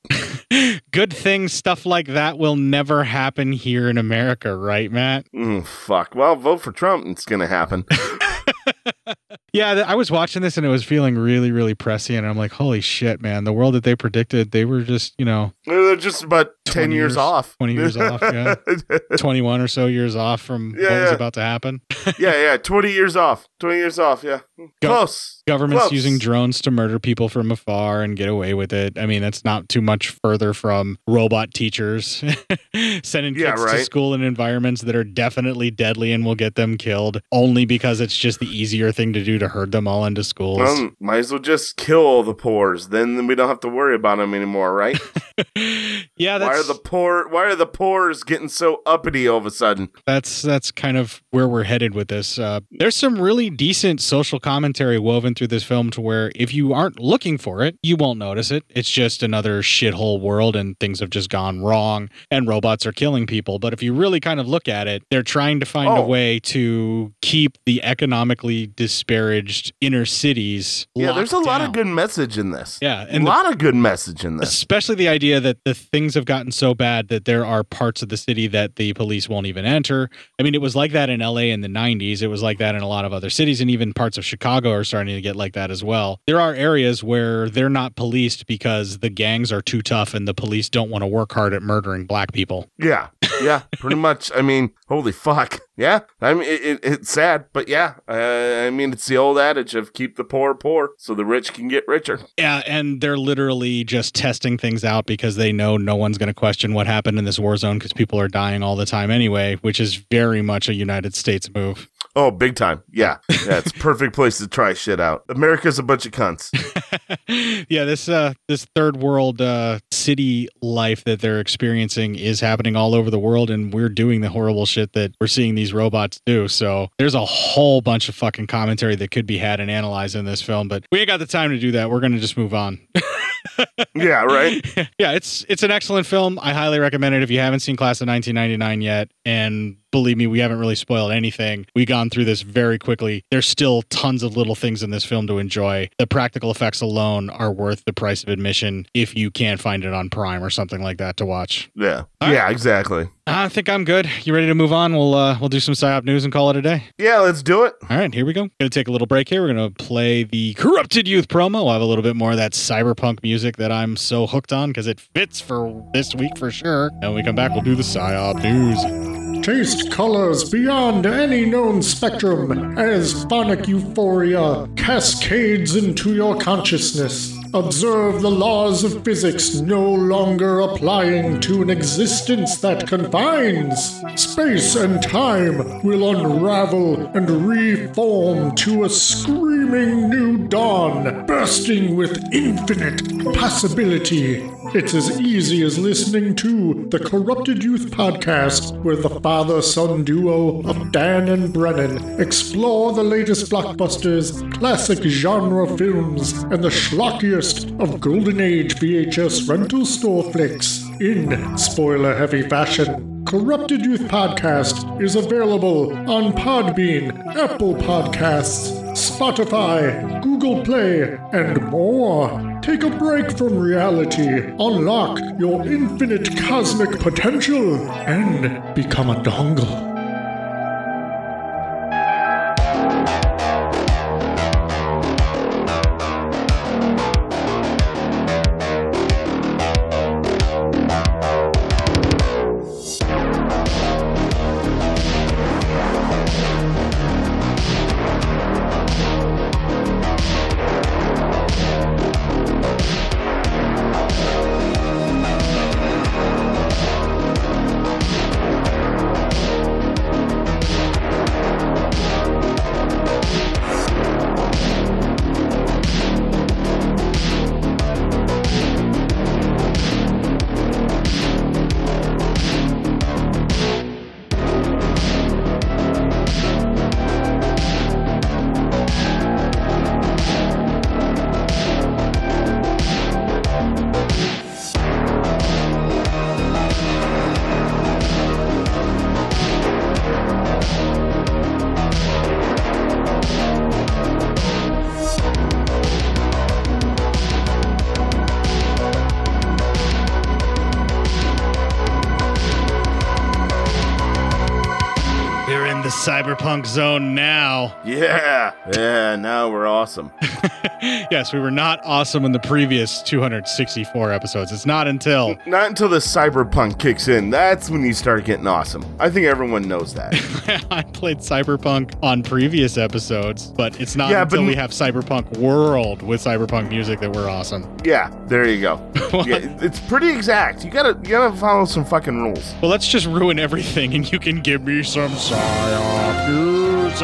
Good thing stuff like that will never happen here in America, right, Matt? Mm, fuck. Well, vote for Trump. It's gonna happen. Yeah, I was watching this and it was feeling really, really prescient. And I'm like, holy shit, man. The world that they predicted, they were just, you know, They're just about 10 years, years- off. 20 years off, yeah. 21 or so years off from what was about to happen. yeah, yeah. 20 years off. 20 years off, yeah. Go- Close. Government's Close. using drones to murder people from afar and get away with it. I mean, that's not too much further from robot teachers sending Yeah, kids to school in environments that are definitely deadly and will get them killed only because it's just the easier thing to do to herd them all into schools. Well, might as well just kill all the pores. Then we don't have to worry about them anymore, right? yeah, why are the poor? Why are the pores getting so uppity all of a sudden? that's that's kind of where we're headed with this. Uh, there's some really decent social commentary woven through this film to where if you aren't looking for it, you won't notice it. It's just another shithole world and things have just gone wrong and robots are killing people. But if you really kind of look at it, they're trying to find a Oh. way to keep the economically disparaged inner cities. Yeah, there's a locked lot of good message in this. Yeah, And a lot of good message in this. Especially the idea that the things have gotten so bad that there are parts of the city that the police won't even enter. I mean, it was like that in LA in the 90s. It was like that in a lot of other cities, and even parts of Chicago are starting to get like that as well. There are areas where they're not policed because the gangs are too tough and the police don't want to work hard at murdering black people. Yeah, yeah, pretty much. I mean, holy fuck. Yeah, I mean, it, it, it's sad, but yeah, uh, I mean, it's the old adage of keep the poor poor so the rich can get richer. Yeah, and they're literally just testing things out because they know no one's going to question what happened in this war zone because people are dying all the time anyway, which is very much a United States move. Oh, big time. Yeah, yeah, it's a perfect place to try shit out. America's a bunch of cunts. yeah, this uh this third world uh city life that they're experiencing is happening all over the world and we're doing the horrible shit that we're seeing these robots do. So there's a whole bunch of fucking commentary that could be had and analyzed in this film, but we ain't got the time to do that. We're gonna just move on. yeah, right. yeah, it's it's an excellent film. I highly recommend it if you haven't seen Class of 1999 yet. And believe me, we haven't really spoiled anything. We've gone through this very quickly. There's still tons of little things in this film to enjoy. The practical effects alone are worth the price of admission if you can't find it on Prime or something like that to watch. Yeah, yeah, exactly. I think I'm good. You ready to move on? We'll uh, we'll do some psyop news and call it a day. Yeah, let's do it. All right, here we go. Gonna take a little break here. We're gonna play the Corrupted Youth promo. We'll have a little bit more of that cyberpunk music that I'm so hooked on because it fits for this week for sure. And when we come back, we'll do the psyop news. Taste colors beyond any known spectrum as phonic euphoria cascades into your consciousness. Observe the laws of physics no longer applying to an existence that confines. Space and time will unravel and reform to a screaming new dawn, bursting with infinite possibility. It's as easy as listening to the Corrupted Youth podcast, where the father son duo of Dan and Brennan explore the latest blockbusters, classic genre films, and the schlockiest of Golden Age VHS rental store flicks in spoiler heavy fashion. Corrupted Youth Podcast is available on Podbean, Apple Podcasts, Spotify, Google Play, and more. Take a break from reality, unlock your infinite cosmic potential, and become a dongle. Cyberpunk zone now. Yeah, yeah. Now we're awesome. Yes, we were not awesome in the previous 264 episodes. It's not until Not until the cyberpunk kicks in. That's when you start getting awesome. I think everyone knows that. I played cyberpunk on previous episodes, but it's not Yeah, until but- we have cyberpunk world with cyberpunk music that we're awesome. yeah, there you go. yeah, it's pretty exact. You gotta you gotta follow some fucking rules. Well, let's just ruin everything and you can give me some psyop news.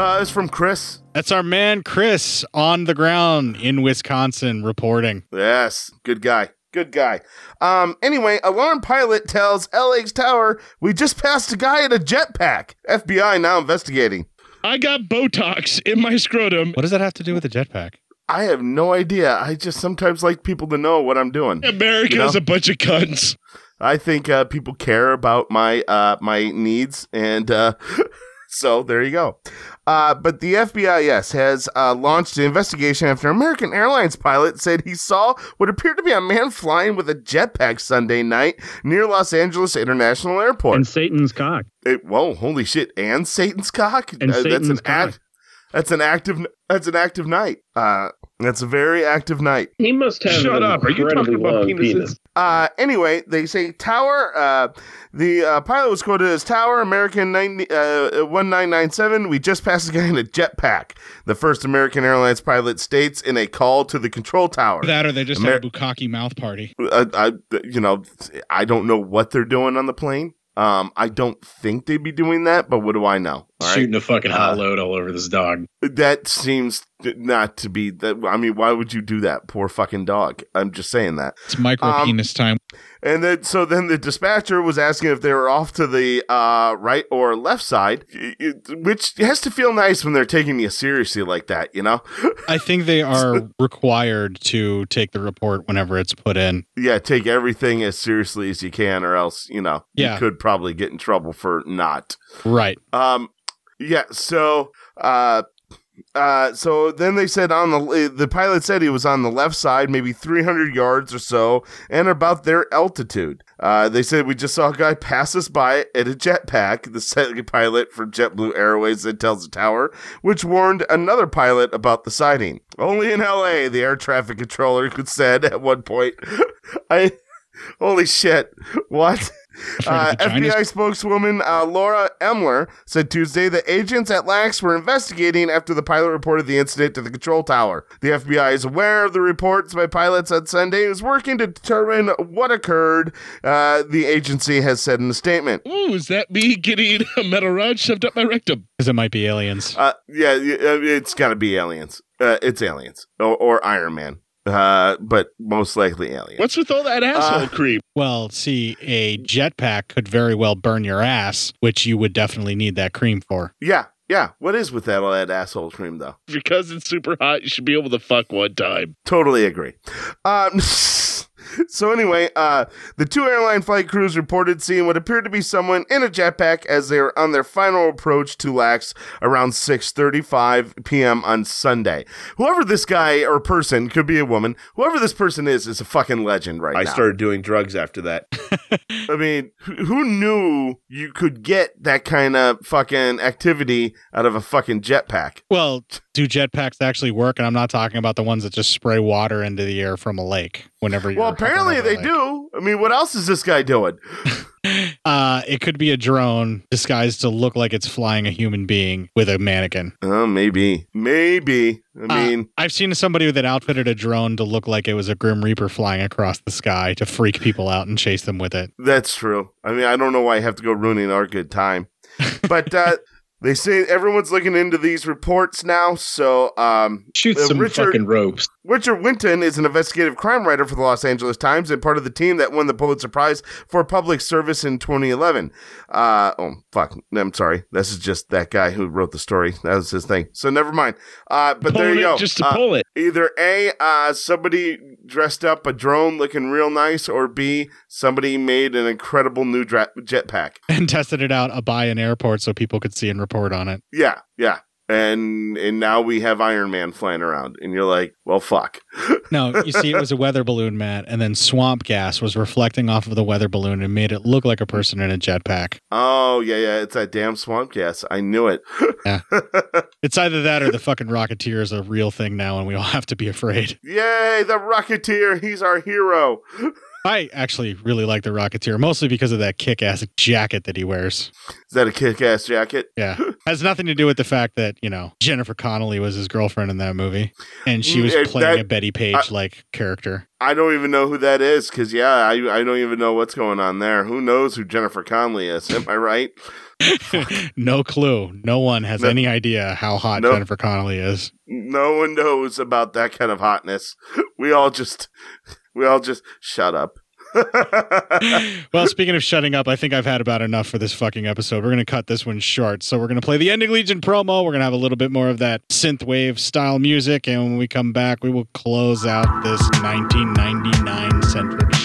Uh, it's from Chris. That's our man Chris on the ground in Wisconsin reporting. Yes, good guy. Good guy. Um, anyway, alarm pilot tells LA's tower we just passed a guy in a jetpack. FBI now investigating. I got Botox in my scrotum. What does that have to do with the jetpack? I have no idea. I just sometimes like people to know what I'm doing. America You is a bunch of cunts. I think uh, people care about my uh, my needs, and uh, so there you go. Uh, but the FBI, yes, has uh, launched an investigation after an American Airlines pilot said he saw what appeared to be a man flying with a jetpack Sunday night near Los Angeles International Airport. And Satan's cock. It, whoa, holy shit! And Satan's cock. And Uh, that's Satan's an cock. act. That's an active. That's an active night. Uh, that's a very active night. He must have Shut up. Are you talking about penises? penis. Uh, anyway, they say Tower. Uh, the uh, pilot was quoted as Tower American 90, uh, 1997. We just passed a guy in a jetpack. The first American Airlines pilot states in a call to the control tower. That or they just Amer- had a bukkake mouth party. I, I, you know, I don't know what they're doing on the plane. Um, I don't think they'd be doing that, but what do I know? All right? Shooting a fucking hot Uh, load all over this dog. That seems not to be that. I mean, why would you do that? Poor fucking dog. I'm just saying that. It's micro Um, penis time. And then, so then the dispatcher was asking if they were off to the uh, right or left side, y- y- which has to feel nice when they're taking you seriously like that, you know? I think they are required to take the report whenever it's put in. yeah, take everything as seriously as you can, or else, you know, Yeah. you could probably get in trouble for not. Right. Um, yeah. So, uh, uh, so then they said on the the pilot said he was on the left side, maybe 300 yards or so, and about their altitude. Uh, they said we just saw a guy pass us by at a jetpack. The second pilot for JetBlue Airways that tells the tower, which warned another pilot about the sighting. Only in L.A. the air traffic controller could said at one point, "I." Holy shit. What? Uh, FBI spokeswoman uh, Laura Eimiller said Tuesday that agents at LAX were investigating after the pilot reported the incident to the control tower. The FBI is aware of the reports by pilots on Sunday and is working to determine what occurred, uh, the agency has said in a statement. Ooh, is that me getting a metal rod shoved up my rectum? Because it might be aliens. Uh, yeah, uh, it's got to be aliens. Uh, it's aliens or, or Iron Man, uh, but most likely aliens. What's with all that asshole Uh, creep? Well, see, a jetpack could very well burn your ass, which you would definitely need that cream for. Yeah, yeah. What is with that all that asshole cream though? Because it's super hot, you should be able to fuck one time. Totally agree. Um, so anyway, uh, the two airline flight crews reported seeing what appeared to be someone in a jetpack as they were on their final approach to LAX around 6:35 p.m. on Sunday. Whoever this guy or person could be a woman. Whoever this person is is a fucking legend right I now. started doing drugs after that. I mean, who who knew you could get that kind of fucking activity out of a fucking jetpack? Well, do jetpacks actually work? And I'm not talking about the ones that just spray water into the air from a lake whenever you're. Well, apparently they lake. do. I mean, what else is this guy doing? Uh, it could be a drone disguised to look like it's flying a human being with a mannequin. Oh, maybe, maybe. I mean, I've seen somebody that outfitted a drone to look like it was a Grim Reaper flying across the sky to freak people out and chase them with it. That's true. I mean, I don't know why I have to go ruining our good time. But uh, they say everyone's looking into these reports now. So, um, Shoot uh, some fucking ropes. Richard Winton is an investigative crime writer for the Los Angeles Times and part of the team that won the Pulitzer Prize for public service in 2011. Uh, oh, fuck. I'm sorry. This is just that guy who wrote the story. That was his thing. So never mind. Uh, but there you it go. just to Uh, pull it. Either A, uh, somebody dressed up a drone looking real nice, or B, somebody made an incredible new dra- jetpack. And tested it out by an airport so people could see and report on it. Yeah, yeah. And and now we have Iron Man flying around, and you're like, well, fuck. No, you see, it was a weather balloon, Matt, and then swamp gas was reflecting off of the weather balloon and made it look like a person in a jetpack. Oh yeah, yeah. It's that damn swamp gas. I knew it. Yeah. It's either that or the fucking Rocketeer is a real thing now, and we all have to be afraid. Yay, the Rocketeer. He's our hero. I actually really like the Rocketeer, mostly because of that kick ass jacket that he wears. Is that a kick-ass jacket? Yeah. Has nothing to do with the fact that, you know, Jennifer Connelly was his girlfriend in that movie. And she was Mm, playing that- a Bettie Page like character. I don't even know who that is because yeah, I I don't even know what's going on there. Who knows who Jennifer Connelly is? Am I right? no clue. No one has No- any idea how hot Nope. Jennifer Connelly is. No one knows about that kind of hotness. We all just we all just shut up. well, speaking of shutting up, I think I've had about enough for this fucking episode. We're going to cut this one short. So we're going to play the Ending Legion promo. We're going to have a little bit more of that synthwave style music. And when we come back, we will close out this 1999 centric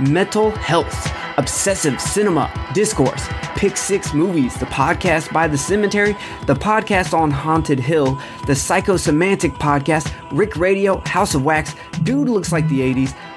Mental Health, Obsessive Cinema, Discourse, Pick Six Movies, the podcast by The Cemetery, the podcast on Haunted Hill, the Psychosemantic podcast, Rick Radio, House of Wax, Dude Looks Like the 80s,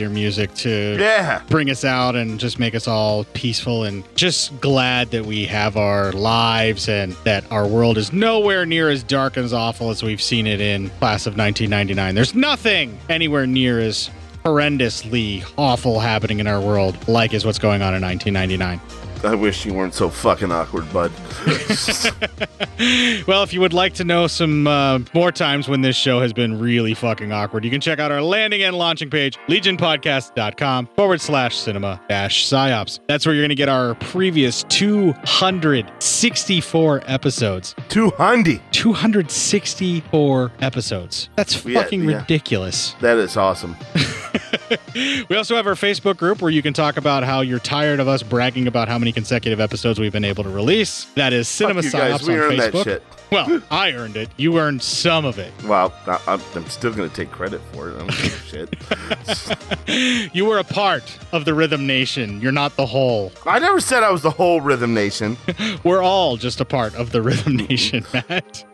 Happier music to Yeah. bring us out and just make us all peaceful and just glad that we have our lives and that our world is nowhere near as dark and as awful as we've seen it in class of 1999. There's nothing anywhere near as horrendously awful happening in our world like is what's going on in 1999. I wish you weren't so fucking awkward, bud. Well, if you would like to know some uh, more times when this show has been really fucking awkward, you can check out our landing and launching page, legionpodcast.com forward slash cinema dash psyops. That's where you're going to get our previous 264 episodes. 200. 264 episodes. That's Yeah, fucking yeah. ridiculous. That is awesome. We also have our Facebook group where you can talk about how you're tired of us bragging about how many consecutive episodes we've been able to release. That is Cinema guys, Psyops we on earned that Facebook. shit. Well, I earned it. You earned some of it. Well, I, I'm, I'm still going to take credit for it. I don't give a shit. You were a part of the Rhythm Nation. You're not the whole. I never said I was the whole Rhythm Nation. We're all just a part of the Rhythm Nation, Matt.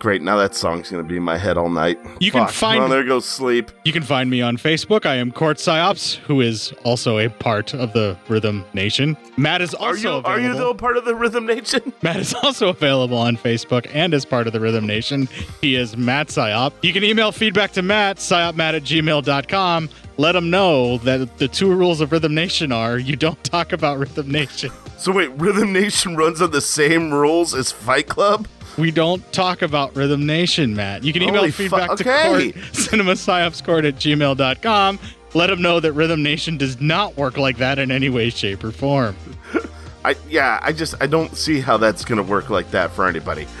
Great. Now that song's gonna be in my head all night. You can find- Oh, there goes sleep. You can find me on Facebook. I am Court Psyops, who is also a part of the Rhythm Nation. Matt is Are also you available. are you though part of the Rhythm Nation? Matt is also available on Facebook and as part of the Rhythm Nation. He is Matt Psyop. You can email feedback to Matt, psyopmatt at gmail.com. Let him know that the two rules of Rhythm Nation are you don't talk about Rhythm Nation. So wait, Rhythm Nation runs on the same rules as Fight Club? We don't talk about Rhythm Nation, Matt. You can email Holy fu- feedback okay. to court, cinemapsyopscourt at gmail.com. Let them know that Rhythm Nation does not work like that in any way, shape, or form. I yeah, I just I don't see how that's gonna work like that for anybody.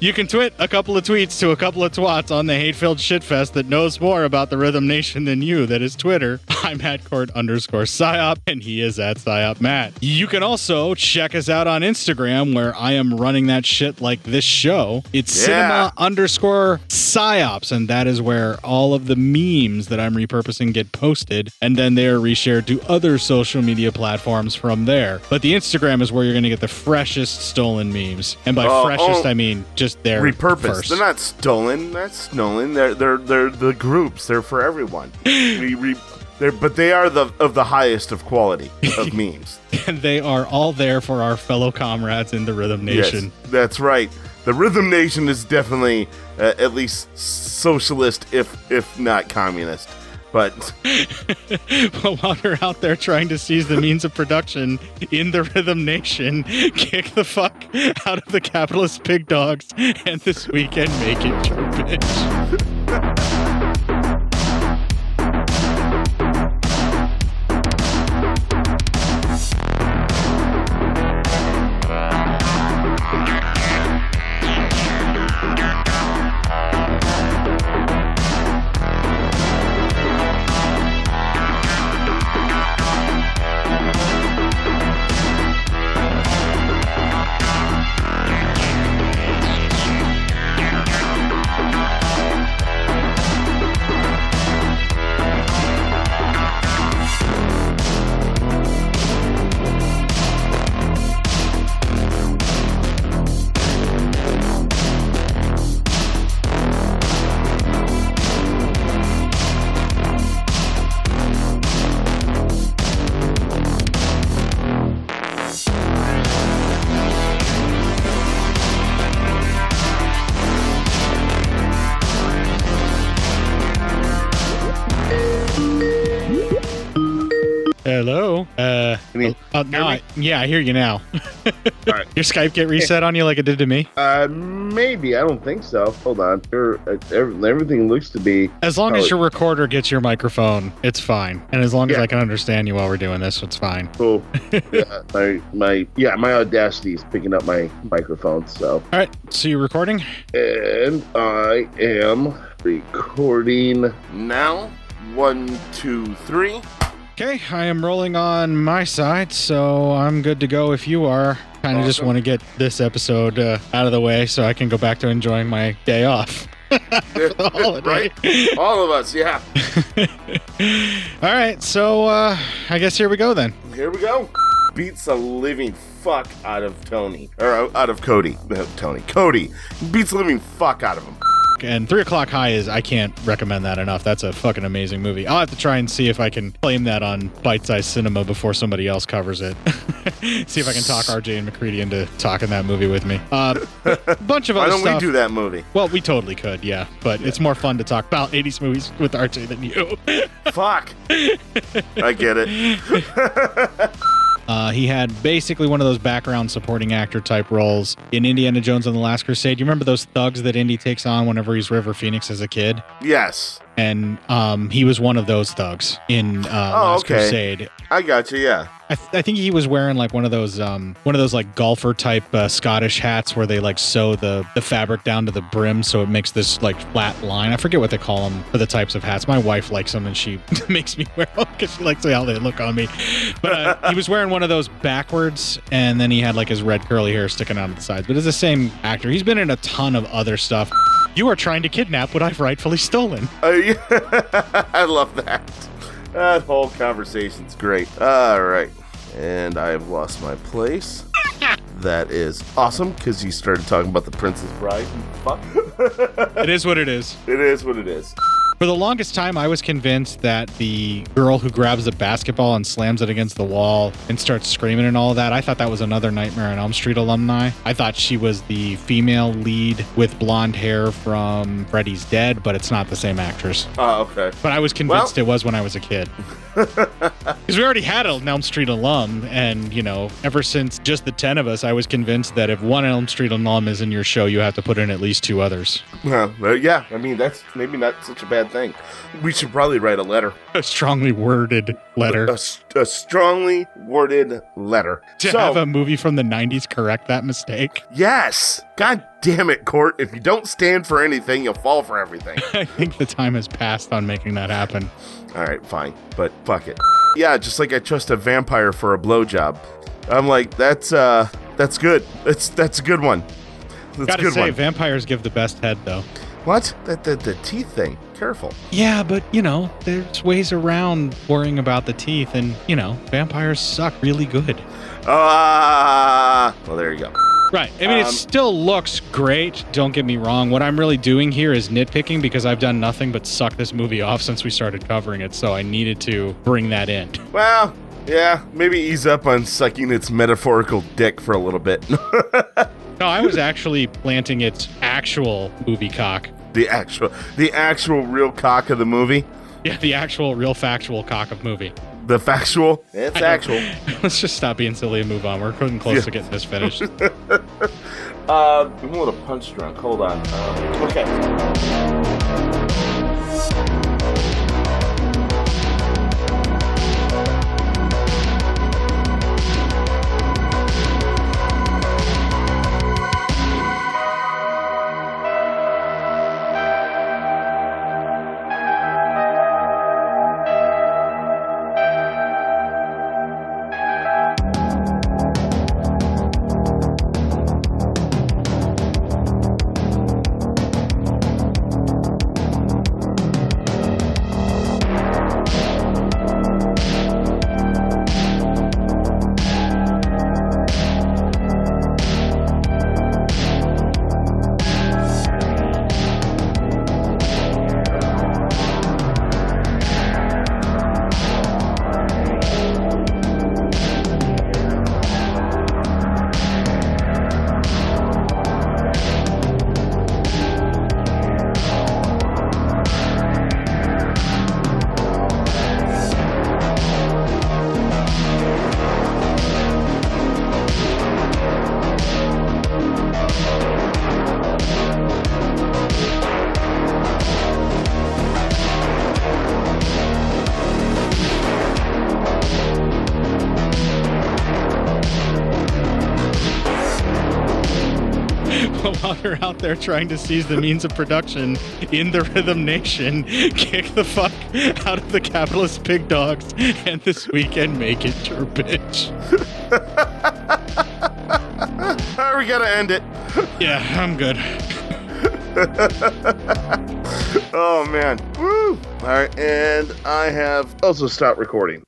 You can tweet a couple of tweets to a couple of twats on the hate-filled shitfest that knows more about the Rhythm Nation than you. That is Twitter. I'm at court underscore psyop, and he is at psyop Matt. You can also check us out on Instagram, where I am running that shit like this show. It's Yeah. cinema underscore psyops, and that is where all of the memes that I'm repurposing get posted, and then they are reshared to other social media platforms from there. But the Instagram is where you're going to get the freshest stolen memes, and by Oh, freshest oh. I mean just their repurposed. first. They're not stolen. That's stolen. They're they're they're the groups. They're for everyone. we re, they're but they are the of the highest of quality of memes. and they are all there for our fellow comrades in the Rhythm Nation. Yes, that's right. The Rhythm Nation is definitely uh, at least socialist, if if not communist. But but while we're out there trying to seize the means of production in the Rhythm Nation, kick the fuck out of the capitalist pig dogs and this weekend make it your bitch. yeah, I hear you now. Your Skype get reset on you like it did to me. Uh, maybe. I don't think so. Hold on. Uh, ev- Everything looks to be. As long as your recorder gets your microphone, it's fine. And as long as I can understand you while we're doing this, it's fine. Cool. yeah, my my yeah, my Audacity is picking up my microphone. So. All right. So you're recording? And I am recording now. One, two, three. Okay, I am rolling on my side, so I'm good to go if you are. Kind of just want to get this episode uh, out of the way so I can go back to enjoying my day off. right? All of us, yeah. All right, so uh, I guess here we go then. Here we go. Beats a living fuck out of Tony. Or uh, out of Cody. Tony. Cody. Beats a living fuck out of him. And Three O'Clock High is, I can't recommend that enough. That's a fucking amazing movie. I'll have to try and see if I can claim that on Bite Size Cinema before somebody else covers it. see if I can talk RJ and McCready into talking that movie with me. Uh, a bunch of Why other don't stuff. we do that movie? Well, we totally could, yeah. But it's more fun to talk about 80s movies with RJ than you. Fuck. I get it. Uh, he had basically one of those background supporting actor type roles in Indiana Jones and the Last Crusade. You remember those thugs that Indy takes on whenever he's River Phoenix as a kid? Yes. And um, he was one of those thugs in uh, Oh, Last okay. Crusade. I got you, yeah. I, th- I think he was wearing like one of those um one of those like golfer type uh, Scottish hats where they like sew the the fabric down to the brim so it makes this like flat line. I forget what they call them for the types of hats. My wife likes them and she makes me wear them because she likes how they look on me. But uh, he was wearing one of those backwards and then he had like his red curly hair sticking out of the sides. But it's the same actor. He's been in a ton of other stuff. You are trying to kidnap what I've rightfully stolen. Uh, yeah. I love that. That whole conversation's great. All right. And I've lost my place. that is awesome because you started talking about the Princess Bride. Fuck. It is what it is. It is what it is. For the longest time, I was convinced that the girl who grabs the basketball and slams it against the wall and starts screaming and all that, I thought that was another Nightmare on Elm Street alumni. I thought she was the female lead with blonde hair from Freddy's Dead, but it's not the same actress. Oh, okay. But I was convinced it was when I was a kid. Because we already had an Elm Street alum, and you know, ever since just the ten of us, I was convinced that if one Elm Street alum is in your show, you have to put in at least two others. Well, well, yeah, I mean, that's maybe not such a bad thing. We should probably write a letter. A strongly worded letter. A, a strongly worded letter. To so, have a movie from the '90s correct that mistake. yes. God damn it, Court. If you don't stand for anything, you'll fall for everything. I think the time has passed on making that happen. All right, fine, but fuck it. Yeah, just like I trust a vampire for a blowjob. I'm like, that's uh, that's good. That's that's a good one. That's Gotta good say, one. vampires give the best head, though. What? That the, the teeth thing. Careful. Yeah, but you know, there's ways around worrying about the teeth, and you know, vampires suck really good. Ah, well, there you go. Right. I mean, it Um, still looks great. Don't get me wrong. What I'm really doing here is nitpicking because I've done nothing but suck this movie off since we started covering it. So I needed to bring that in. Well, yeah, maybe ease up on sucking its metaphorical dick for a little bit. No, I was actually planting its actual movie cock. the actual, the actual real cock of the movie. Yeah, the actual, real factual cock of movie. The factual. It's actual. Let's just stop being silly and move on. We're getting close Yeah. to getting this finished. Uh, I'm a little punch drunk. Hold on. Um, okay. There trying to seize the means of production in the Rhythm Nation, kick the fuck out of the capitalist pig dogs, and this weekend make it your bitch. All right, we gotta end it. Yeah, I'm good. oh man. Woo! All right, and I have also stopped recording.